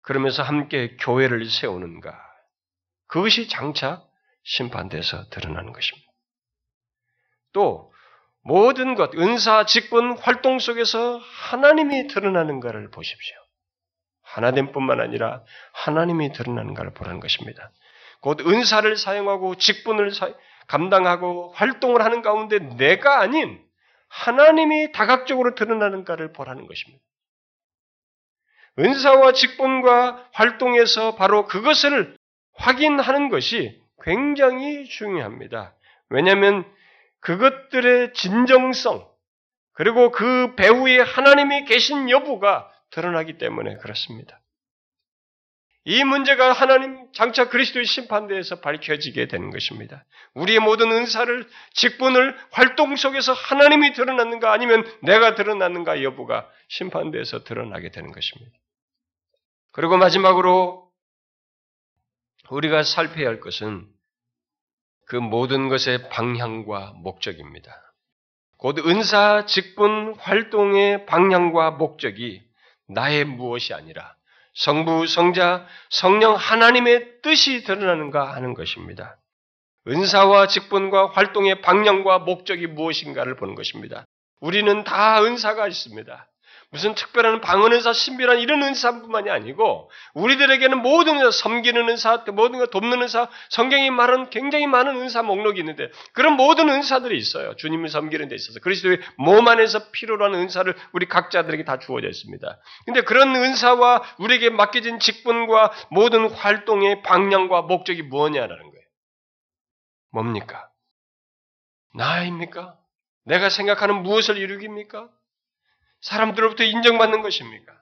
그러면서 함께 교회를 세우는가. 그것이 장차 심판돼서 드러나는 것입니다. 또 모든 것, 은사, 직분, 활동 속에서 하나님이 드러나는 것을 보십시오. 하나됨뿐만 아니라 하나님이 드러나는 것을 보라는 것입니다. 곧 은사를 사용하고 직분을 사, 감당하고 활동을 하는 가운데 내가 아닌 하나님이 다각적으로 드러나는 것을 보라는 것입니다. 은사와 직분과 활동에서 바로 그것을 확인하는 것이 굉장히 중요합니다. 왜냐하면 그것들의 진정성, 그리고 그 배후에 하나님이 계신 여부가 드러나기 때문에 그렇습니다. 이 문제가 하나님 장차 그리스도의 심판대에서 밝혀지게 되는 것입니다. 우리의 모든 은사를, 직분을 활동 속에서 하나님이 드러났는가 아니면 내가 드러났는가 여부가 심판대에서 드러나게 되는 것입니다. 그리고 마지막으로 우리가 살펴야 할 것은 그 모든 것의 방향과 목적입니다. 곧 은사, 직분, 활동의 방향과 목적이 나의 무엇이 아니라 성부, 성자, 성령 하나님의 뜻이 드러나는가 하는 것입니다. 은사와 직분과 활동의 방향과 목적이 무엇인가를 보는 것입니다. 우리는 다 은사가 있습니다. 무슨 특별한 방언 은사, 신비란 이런 은사뿐만이 아니고 우리들에게는 모든 은사, 섬기는 은사, 모든 것 돕는 은사, 성경이 말하는 굉장히 많은 은사 목록이 있는데 그런 모든 은사들이 있어요. 주님을 섬기는 데 있어서 그리스도의 몸 안에서 필요로 하는 은사를 우리 각자들에게 다 주어져 있습니다. 근데 그런 은사와 우리에게 맡겨진 직분과 모든 활동의 방향과 목적이 무엇냐라는 거예요. 뭡니까? 나입니까? 내가 생각하는 무엇을 이루기입니까? 사람들로부터 인정받는 것입니까?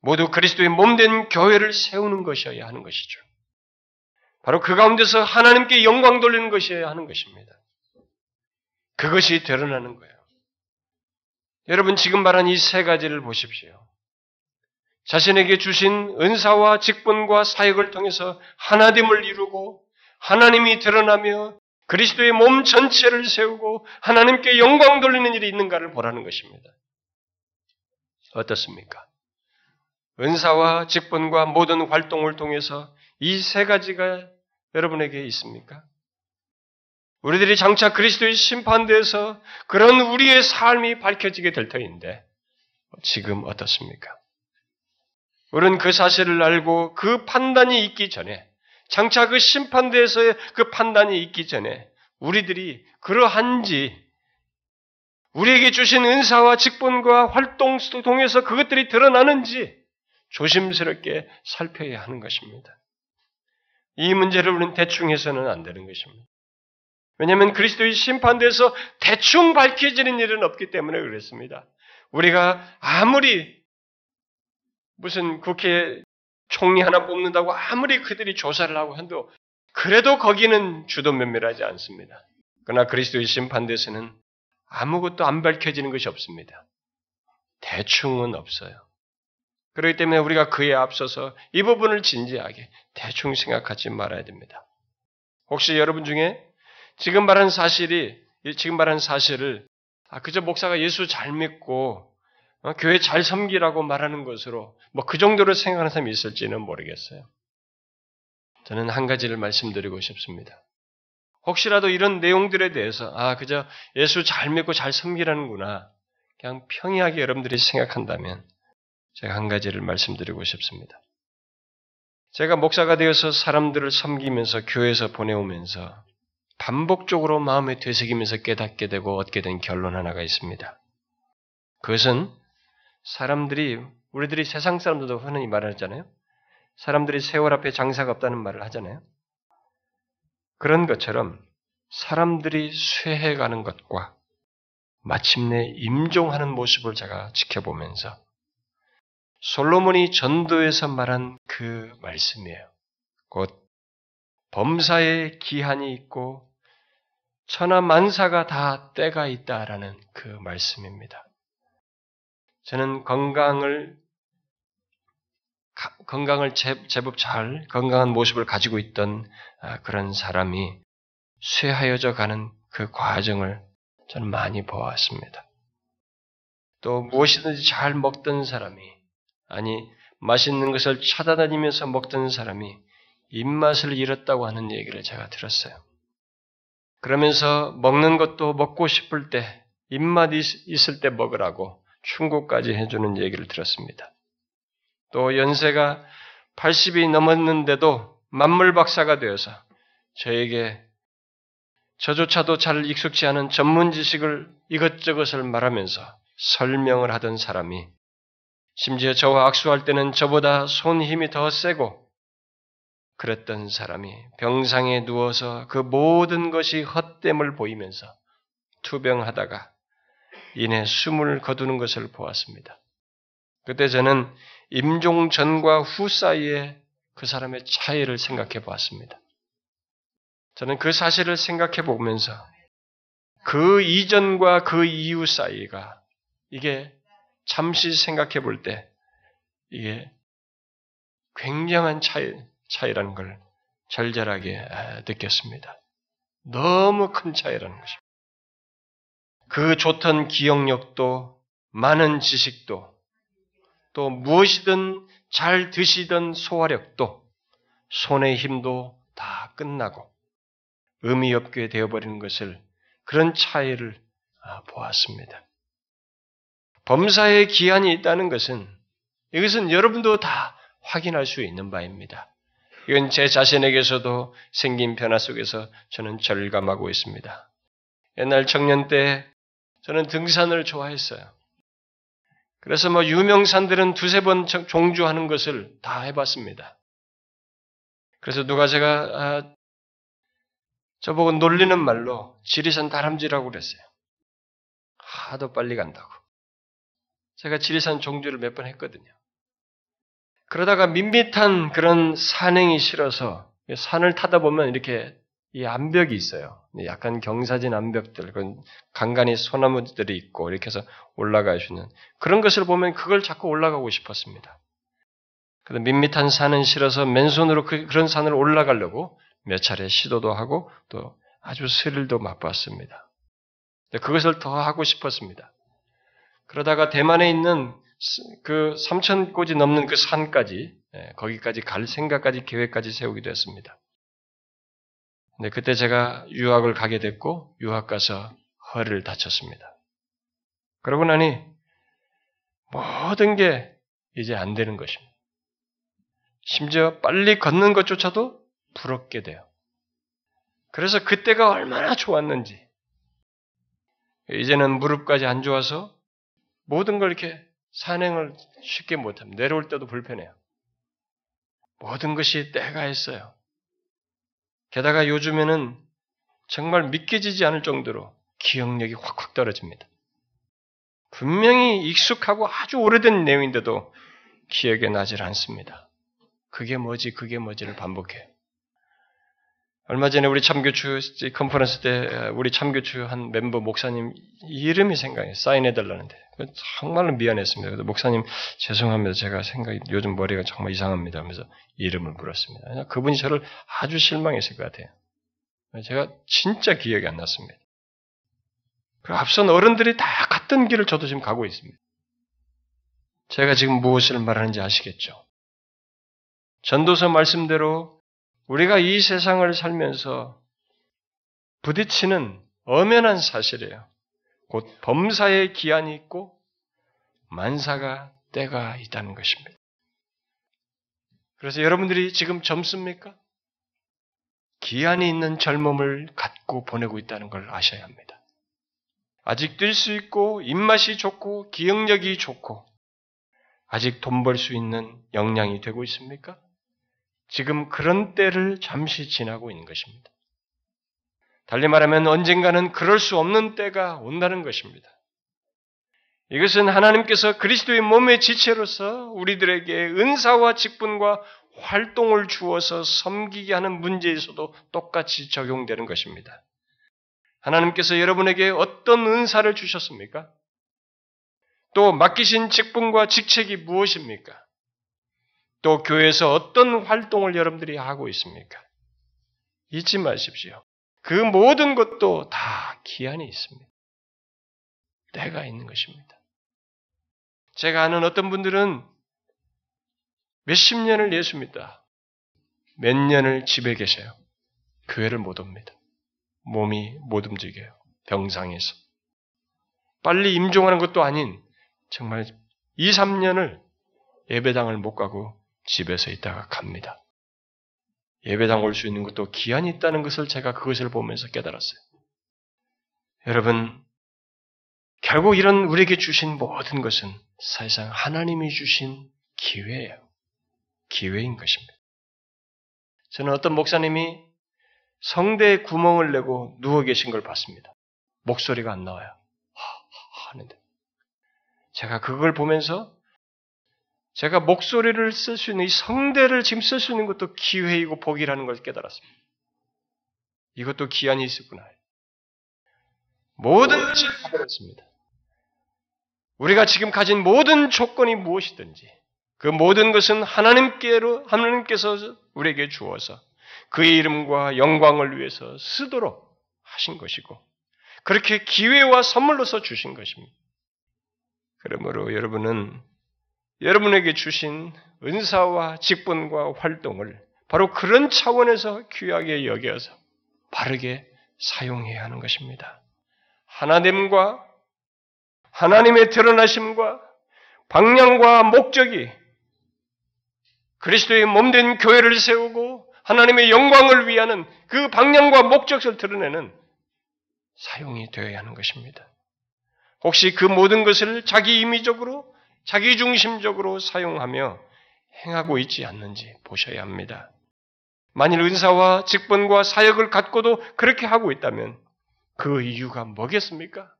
모두 그리스도의 몸된 교회를 세우는 것이어야 하는 것이죠. 바로 그 가운데서 하나님께 영광 돌리는 것이어야 하는 것입니다. 그것이 드러나는 거예요. 여러분 지금 말한 이 세 가지를 보십시오. 자신에게 주신 은사와 직분과 사역을 통해서 하나됨을 이루고 하나님이 드러나며 그리스도의 몸 전체를 세우고 하나님께 영광 돌리는 일이 있는가를 보라는 것입니다. 어떻습니까? 은사와 직분과 모든 활동을 통해서 이 세 가지가 여러분에게 있습니까? 우리들이 장차 그리스도의 심판대에서 그런 우리의 삶이 밝혀지게 될 터인데 지금 어떻습니까? 우리는 그 사실을 알고 그 판단이 있기 전에 장차 그 심판대에서의 그 판단이 있기 전에 우리들이 그러한지 우리에게 주신 은사와 직분과 활동 통해서 그것들이 드러나는지 조심스럽게 살펴야 하는 것입니다. 이 문제를 우리는 대충 해서는 안 되는 것입니다. 왜냐하면 그리스도의 심판대에서 대충 밝혀지는 일은 없기 때문에 그렇습니다. 우리가 아무리 무슨 국회 총리 하나 뽑는다고 아무리 그들이 조사를 하고 해도 그래도 거기는 주도 면밀하지 않습니다. 그러나 그리스도의 심판대에서는 아무것도 안 밝혀지는 것이 없습니다. 대충은 없어요. 그렇기 때문에 우리가 그에 앞서서 이 부분을 진지하게 대충 생각하지 말아야 됩니다. 혹시 여러분 중에 지금 말한 사실이 지금 말한 사실을 아 그저 목사가 예수 잘 믿고 어, 교회 잘 섬기라고 말하는 것으로 뭐 그 정도로 생각하는 사람이 있을지는 모르겠어요. 저는 한 가지를 말씀드리고 싶습니다. 혹시라도 이런 내용들에 대해서 아 그저 예수 잘 믿고 잘 섬기라는구나 그냥 평이하게 여러분들이 생각한다면 제가 한 가지를 말씀드리고 싶습니다. 제가 목사가 되어서 사람들을 섬기면서 교회에서 보내오면서 반복적으로 마음에 되새기면서 깨닫게 되고 얻게 된 결론 하나가 있습니다. 그것은 사람들이 우리들이 세상 사람들도 흔히 말하잖아요. 사람들이 세월 앞에 장사가 없다는 말을 하잖아요. 그런 것처럼 사람들이 쇠해가는 것과 마침내 임종하는 모습을 제가 지켜보면서 솔로몬이 전도에서 말한 그 말씀이에요. 곧 범사에 기한이 있고 천하 만사가 다 때가 있다라는 그 말씀입니다. 저는 건강을 건강을 제법 잘 건강한 모습을 가지고 있던 아, 그런 사람이 쇠하여져 가는 그 과정을 저는 많이 보았습니다. 또 무엇이든지 잘 먹던 사람이 아니 맛있는 것을 찾아다니면서 먹던 사람이 입맛을 잃었다고 하는 얘기를 제가 들었어요. 그러면서 먹는 것도 먹고 싶을 때 입맛 있을 때 먹으라고 충고까지 해주는 얘기를 들었습니다. 또 연세가 80이 넘었는데도 만물 박사가 되어서 저에게 저조차도 잘 익숙지 않은 전문 지식을 이것저것을 말하면서 설명을 하던 사람이 심지어 저와 악수할 때는 저보다 손 힘이 더 세고 그랬던 사람이 병상에 누워서 그 모든 것이 헛됨을 보이면서 투병하다가 이내 숨을 거두는 것을 보았습니다. 그때 저는 임종 전과 후 사이에 그 사람의 차이를 생각해 보았습니다. 저는 그 사실을 생각해 보면서 그 이전과 그 이후 사이가 이게 잠시 생각해 볼 때 이게 굉장한 차이, 차이라는 걸 절절하게 느꼈습니다. 너무 큰 차이라는 것입니다. 그 좋던 기억력도 많은 지식도 또 무엇이든 잘 드시던 소화력도 손의 힘도 다 끝나고 의미 없게 되어버리는 것을 그런 차이를 아, 보았습니다. 범사에 기한이 있다는 것은 이것은 여러분도 다 확인할 수 있는 바입니다. 이건 제 자신에게서도 생긴 변화 속에서 저는 절감하고 있습니다. 옛날 청년 때 저는 등산을 좋아했어요. 그래서 뭐 유명산들은 두세 번 종주하는 것을 다 해봤습니다. 그래서 누가 제가 아, 저보고 놀리는 말로 지리산 다람쥐라고 그랬어요. 하도 빨리 간다고. 제가 지리산 종주를 몇 번 했거든요. 그러다가 밋밋한 그런 산행이 싫어서 산을 타다 보면 이렇게 이 암벽이 있어요. 약간 경사진 암벽들, 간간히 소나무들이 있고 이렇게 해서 올라갈 수 있는 그런 것을 보면 그걸 자꾸 올라가고 싶었습니다. 그 밋밋한 산은 싫어서 맨손으로 그, 런 산을 올라가려고 몇 차례 시도도 하고 또 아주 스릴도 맛봤습니다. 그것을 더 하고 싶었습니다. 그러다가 대만에 있는 그 3천 곳이 넘는 그 산까지 예, 거기까지 갈 생각까지 계획까지 세우기도 했습니다. 근데 그때 제가 유학을 가게 됐고 유학 가서 허리를 다쳤습니다. 그러고 나니 모든 게 이제 안 되는 것입니다. 심지어 빨리 걷는 것조차도 부럽게 돼요. 그래서 그때가 얼마나 좋았는지. 이제는 무릎까지 안 좋아서 모든 걸 이렇게 산행을 쉽게 못합니다. 내려올 때도 불편해요. 모든 것이 때가 했어요. 게다가 요즘에는 정말 믿겨지지 않을 정도로 기억력이 확확 떨어집니다. 분명히 익숙하고 아주 오래된 내용인데도 기억에 나질 않습니다. 그게 뭐지, 그게 뭐지를 반복해요. 얼마 전에 우리 참교추 컨퍼런스 때 우리 참교추 한 멤버 목사님 이름이 생각이 사인해 달라는데 정말로 미안했습니다. 그래서 목사님 죄송합니다. 제가 생각이 요즘 머리가 정말 이상합니다. 하면서 이름을 물었습니다. 그분이 저를 아주 실망했을 것 같아요. 제가 진짜 기억이 안 났습니다. 그 앞선 어른들이 다 같은 길을 저도 지금 가고 있습니다. 제가 지금 무엇을 말하는지 아시겠죠? 전도서 말씀대로 우리가 이 세상을 살면서 부딪히는 엄연한 사실이에요. 곧 범사의 기한이 있고 만사가 때가 있다는 것입니다. 그래서 여러분들이 지금 젊습니까? 기한이 있는 젊음을 갖고 보내고 있다는 걸 아셔야 합니다. 아직 뛸 수 있고 입맛이 좋고 기억력이 좋고 아직 돈 벌 수 있는 역량이 되고 있습니까? 지금 그런 때를 잠시 지나고 있는 것입니다. 달리 말하면 언젠가는 그럴 수 없는 때가 온다는 것입니다. 이것은 하나님께서 그리스도의 몸의 지체로서 우리들에게 은사와 직분과 활동을 주어서 섬기게 하는 문제에서도 똑같이 적용되는 것입니다. 하나님께서 여러분에게 어떤 은사를 주셨습니까? 또 맡기신 직분과 직책이 무엇입니까? 또 교회에서 어떤 활동을 여러분들이 하고 있습니까? 잊지 마십시오. 그 모든 것도 다 기한이 있습니다. 때가 있는 것입니다. 제가 아는 어떤 분들은 몇십 년을 예수 믿다. 몇 년을 집에 계셔요. 교회를 못 옵니다. 몸이 못 움직여요. 병상에서. 빨리 임종하는 것도 아닌 정말 2, 3년을 예배당을 못 가고 집에서 있다가 갑니다. 예배당 올 수 있는 것도 기한이 있다는 것을 제가 그것을 보면서 깨달았어요. 여러분, 결국 이런 우리에게 주신 모든 것은 사실상 하나님이 주신 기회예요. 기회인 것입니다. 저는 어떤 목사님이 성대에 구멍을 내고 누워 계신 걸 봤습니다. 목소리가 안 나와요. 하, 하는데. 제가 그걸 보면서 제가 목소리를 쓸 수 있는 이 성대를 지금 쓸 수 있는 것도 기회이고 복이라는 걸 깨달았습니다. 이것도 기한이 있었구나. 모든 것이 가버렸습니다. 우리가 지금 가진 모든 조건이 무엇이든지 그 모든 것은 하나님께로 하나님께서 우리에게 주어서 그의 이름과 영광을 위해서 쓰도록 하신 것이고 그렇게 기회와 선물로서 주신 것입니다. 그러므로 여러분은 여러분에게 주신 은사와 직분과 활동을 바로 그런 차원에서 귀하게 여겨서 바르게 사용해야 하는 것입니다. 하나님과 하나님의 드러나심과 방향과 목적이 그리스도의 몸된 교회를 세우고 하나님의 영광을 위하는 그 방향과 목적을 드러내는 사용이 되어야 하는 것입니다. 혹시 그 모든 것을 자기 임의적으로 자기중심적으로 사용하며 행하고 있지 않는지 보셔야 합니다. 만일 은사와 직분과 사역을 갖고도 그렇게 하고 있다면 그 이유가 뭐겠습니까?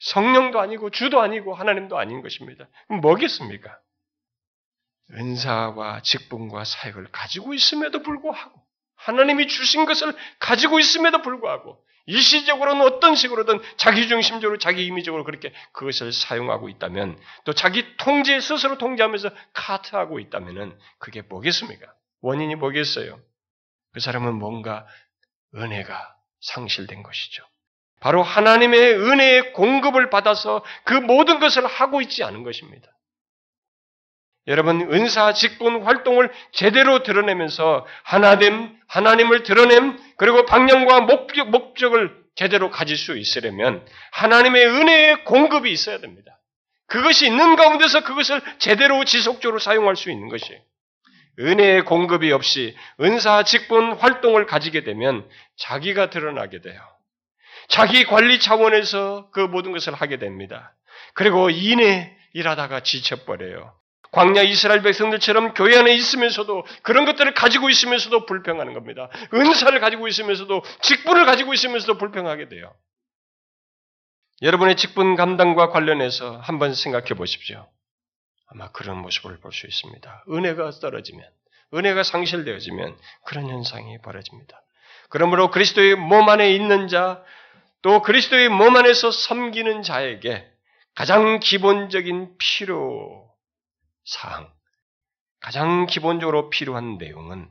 성령도 아니고 주도 아니고 하나님도 아닌 것입니다. 뭐겠습니까? 은사와 직분과 사역을 가지고 있음에도 불구하고 하나님이 주신 것을 가지고 있음에도 불구하고 일시적으로는 어떤 식으로든 자기중심적으로 자기 임의적으로 그렇게 그것을 사용하고 있다면 또 자기 통제 스스로 통제하면서 카트하고 있다면은 그게 뭐겠습니까? 원인이 뭐겠어요? 그 사람은 뭔가 은혜가 상실된 것이죠. 바로 하나님의 은혜의 공급을 받아서 그 모든 것을 하고 있지 않은 것입니다. 여러분, 은사 직분 활동을 제대로 드러내면서 하나됨, 하나님을 드러냄, 그리고 방향과 목적, 목적을 제대로 가질 수 있으려면 하나님의 은혜의 공급이 있어야 됩니다. 그것이 있는 가운데서 그것을 제대로 지속적으로 사용할 수 있는 것이 은혜의 공급이 없이 은사 직분 활동을 가지게 되면 자기가 드러나게 돼요. 자기 관리 차원에서 그 모든 것을 하게 됩니다. 그리고 인해 일하다가 지쳐버려요. 광야 이스라엘 백성들처럼 교회 안에 있으면서도 그런 것들을 가지고 있으면서도 불평하는 겁니다. 은사를 가지고 있으면서도 직분을 가지고 있으면서도 불평하게 돼요. 여러분의 직분 감당과 관련해서 한번 생각해 보십시오. 아마 그런 모습을 볼 수 있습니다. 은혜가 떨어지면, 은혜가 상실되어지면 그런 현상이 벌어집니다. 그러므로 그리스도의 몸 안에 있는 자, 또 그리스도의 몸 안에서 섬기는 자에게 가장 기본적인 필요 사항, 가장 기본적으로 필요한 내용은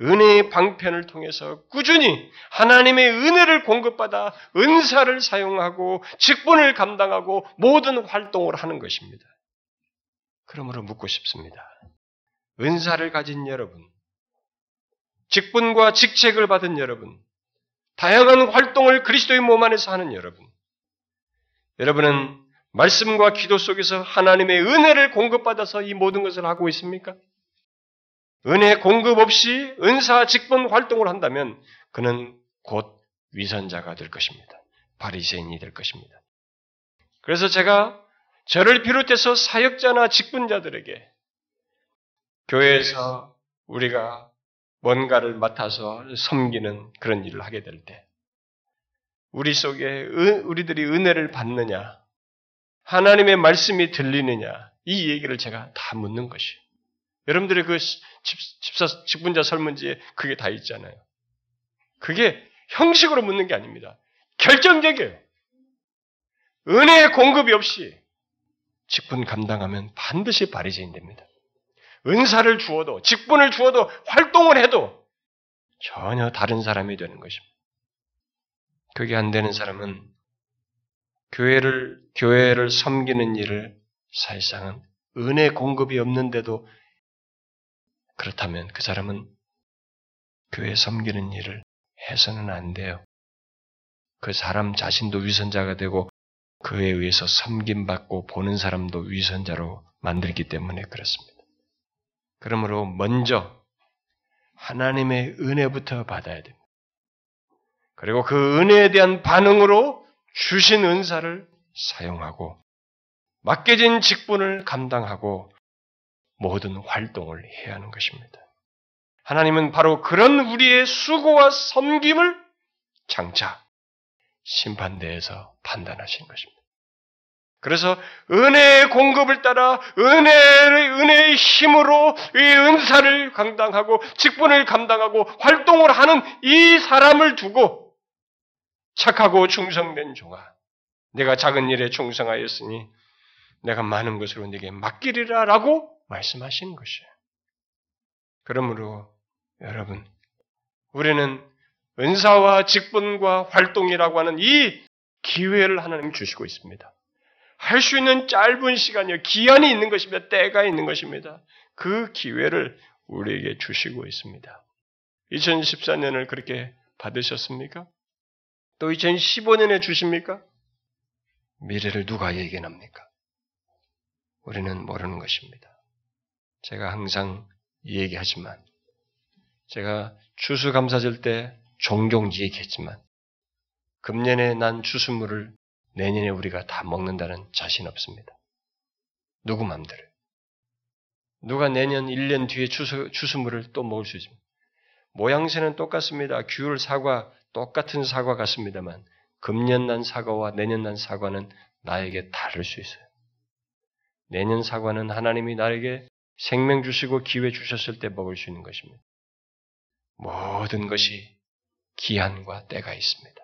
은혜의 방편을 통해서 꾸준히 하나님의 은혜를 공급받아 은사를 사용하고 직분을 감당하고 모든 활동을 하는 것입니다. 그러므로 묻고 싶습니다. 은사를 가진 여러분, 직분과 직책을 받은 여러분, 다양한 활동을 그리스도의 몸 안에서 하는 여러분, 여러분은 말씀과 기도 속에서 하나님의 은혜를 공급받아서 이 모든 것을 하고 있습니까? 은혜 공급 없이 은사 직분 활동을 한다면 그는 곧 위선자가 될 것입니다. 바리새인이 될 것입니다. 그래서 제가 저를 비롯해서 사역자나 직분자들에게 교회에서 우리가 뭔가를 맡아서 섬기는 그런 일을 하게 될 때, 우리 속에 우리들이 은혜를 받느냐, 하나님의 말씀이 들리느냐, 이 얘기를 제가 다 묻는 것이. 여러분들의 그 집사, 직분자 설문지에 그게 다 있잖아요. 그게 형식으로 묻는 게 아닙니다. 결정적이에요. 은혜의 공급이 없이 직분 감당하면 반드시 바리새인 됩니다. 은사를 주어도 직분을 주어도 활동을 해도 전혀 다른 사람이 되는 것입니다. 그게 안 되는 사람은 교회를 교회를 섬기는 일을 사실상은 은혜 공급이 없는데도 그렇다면 그 사람은 교회 섬기는 일을 해서는 안 돼요. 그 사람 자신도 위선자가 되고 그에 의해서 섬김받고 보는 사람도 위선자로 만들기 때문에 그렇습니다. 그러므로 먼저 하나님의 은혜부터 받아야 됩니다. 그리고 그 은혜에 대한 반응으로 주신 은사를 사용하고 맡겨진 직분을 감당하고 모든 활동을 해야 하는 것입니다. 하나님은 바로 그런 우리의 수고와 섬김을 장차 심판대에서 판단하신 것입니다. 그래서 은혜의 공급을 따라 은혜의, 은혜의 힘으로 이 은사를 감당하고 직분을 감당하고 활동을 하는 이 사람을 두고 착하고 충성된 종아, 내가 작은 일에 충성하였으니 내가 많은 것으로 네게 맡기리라라고 말씀하신 것이에요. 그러므로 여러분, 우리는 은사와 직분과 활동이라고 하는 이 기회를 하나님 주시고 있습니다. 할 수 있는 짧은 시간이요. 기한이 있는 것입니다. 때가 있는 것입니다. 그 기회를 우리에게 주시고 있습니다. 2014년을 그렇게 받으셨습니까? 또 2015년에 주십니까? 미래를 누가 예견합니까? 우리는 모르는 것입니다. 제가 항상 얘기하지만, 제가 추수감사절 때 종종 얘기했지만, 금년에 난 추수물을 내년에 우리가 다 먹는다는 자신 없습니다. 누구 맘대로. 누가 내년 1년 뒤에 추수, 추수물을 또 먹을 수 있습니까? 모양새는 똑같습니다. 귤, 사과, 똑같은 사과 같습니다만, 금년 난 사과와 내년 난 사과는 나에게 다를 수 있어요. 내년 사과는 하나님이 나에게 생명 주시고 기회 주셨을 때 먹을 수 있는 것입니다. 모든 것이 기한과 때가 있습니다.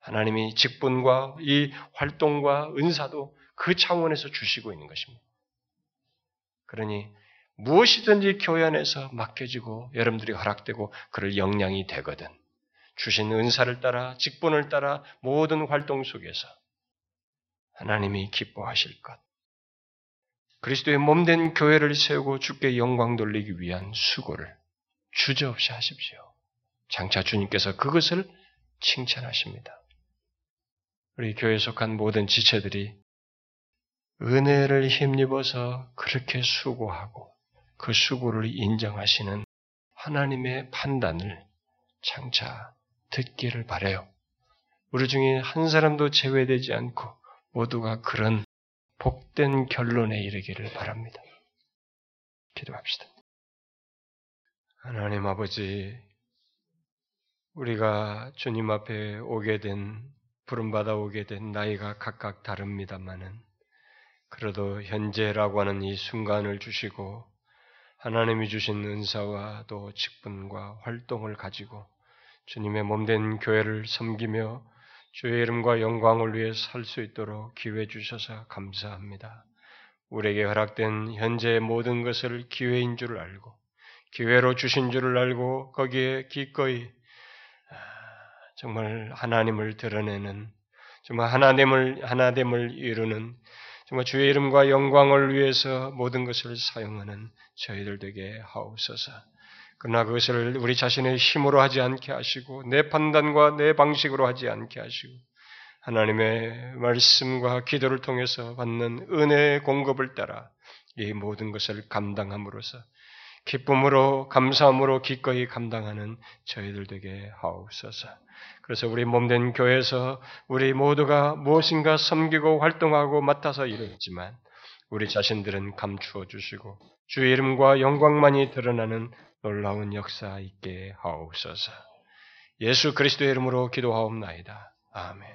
하나님이 직분과 이 활동과 은사도 그 차원에서 주시고 있는 것입니다. 그러니 무엇이든지 교회 안에서 맡겨지고 여러분들이 허락되고 그럴 역량이 되거든. 주신 은사를 따라 직분을 따라 모든 활동 속에서 하나님이 기뻐하실 것. 그리스도의 몸된 교회를 세우고 주께 영광 돌리기 위한 수고를 주저없이 하십시오. 장차 주님께서 그것을 칭찬하십니다. 우리 교회에 속한 모든 지체들이 은혜를 힘입어서 그렇게 수고하고 그 수고를 인정하시는 하나님의 판단을 장차 듣기를 바래요. 우리 중에 한 사람도 제외되지 않고 모두가 그런 복된 결론에 이르기를 바랍니다. 기도합시다. 하나님 아버지, 우리가 주님 앞에 오게 된, 부름받아 오게 된 나이가 각각 다릅니다만은, 그래도 현재라고 하는 이 순간을 주시고, 하나님이 주신 은사와 또 직분과 활동을 가지고 주님의 몸된 교회를 섬기며 주의 이름과 영광을 위해 살 수 있도록 기회 주셔서 감사합니다. 우리에게 허락된 현재의 모든 것을 기회인 줄 알고 기회로 주신 줄을 알고 거기에 기꺼이 아, 정말 하나님을 드러내는 정말 하나됨을 하나됨을 이루는 정말 주의 이름과 영광을 위해서 모든 것을 사용하는 저희들 되게 하옵소서. 그러나 그것을 우리 자신의 힘으로 하지 않게 하시고 내 판단과 내 방식으로 하지 않게 하시고 하나님의 말씀과 기도를 통해서 받는 은혜의 공급을 따라 이 모든 것을 감당함으로써 기쁨으로 감사함으로 기꺼이 감당하는 저희들 되게 하옵소서. 그래서 우리 몸된 교회에서 우리 모두가 무엇인가 섬기고 활동하고 맡아서 이루었지만 우리 자신들은 감추어 주시고 주의 이름과 영광만이 드러나는 놀라운 역사 있게 하옵소서. 예수 그리스도의 이름으로 기도하옵나이다. 아멘.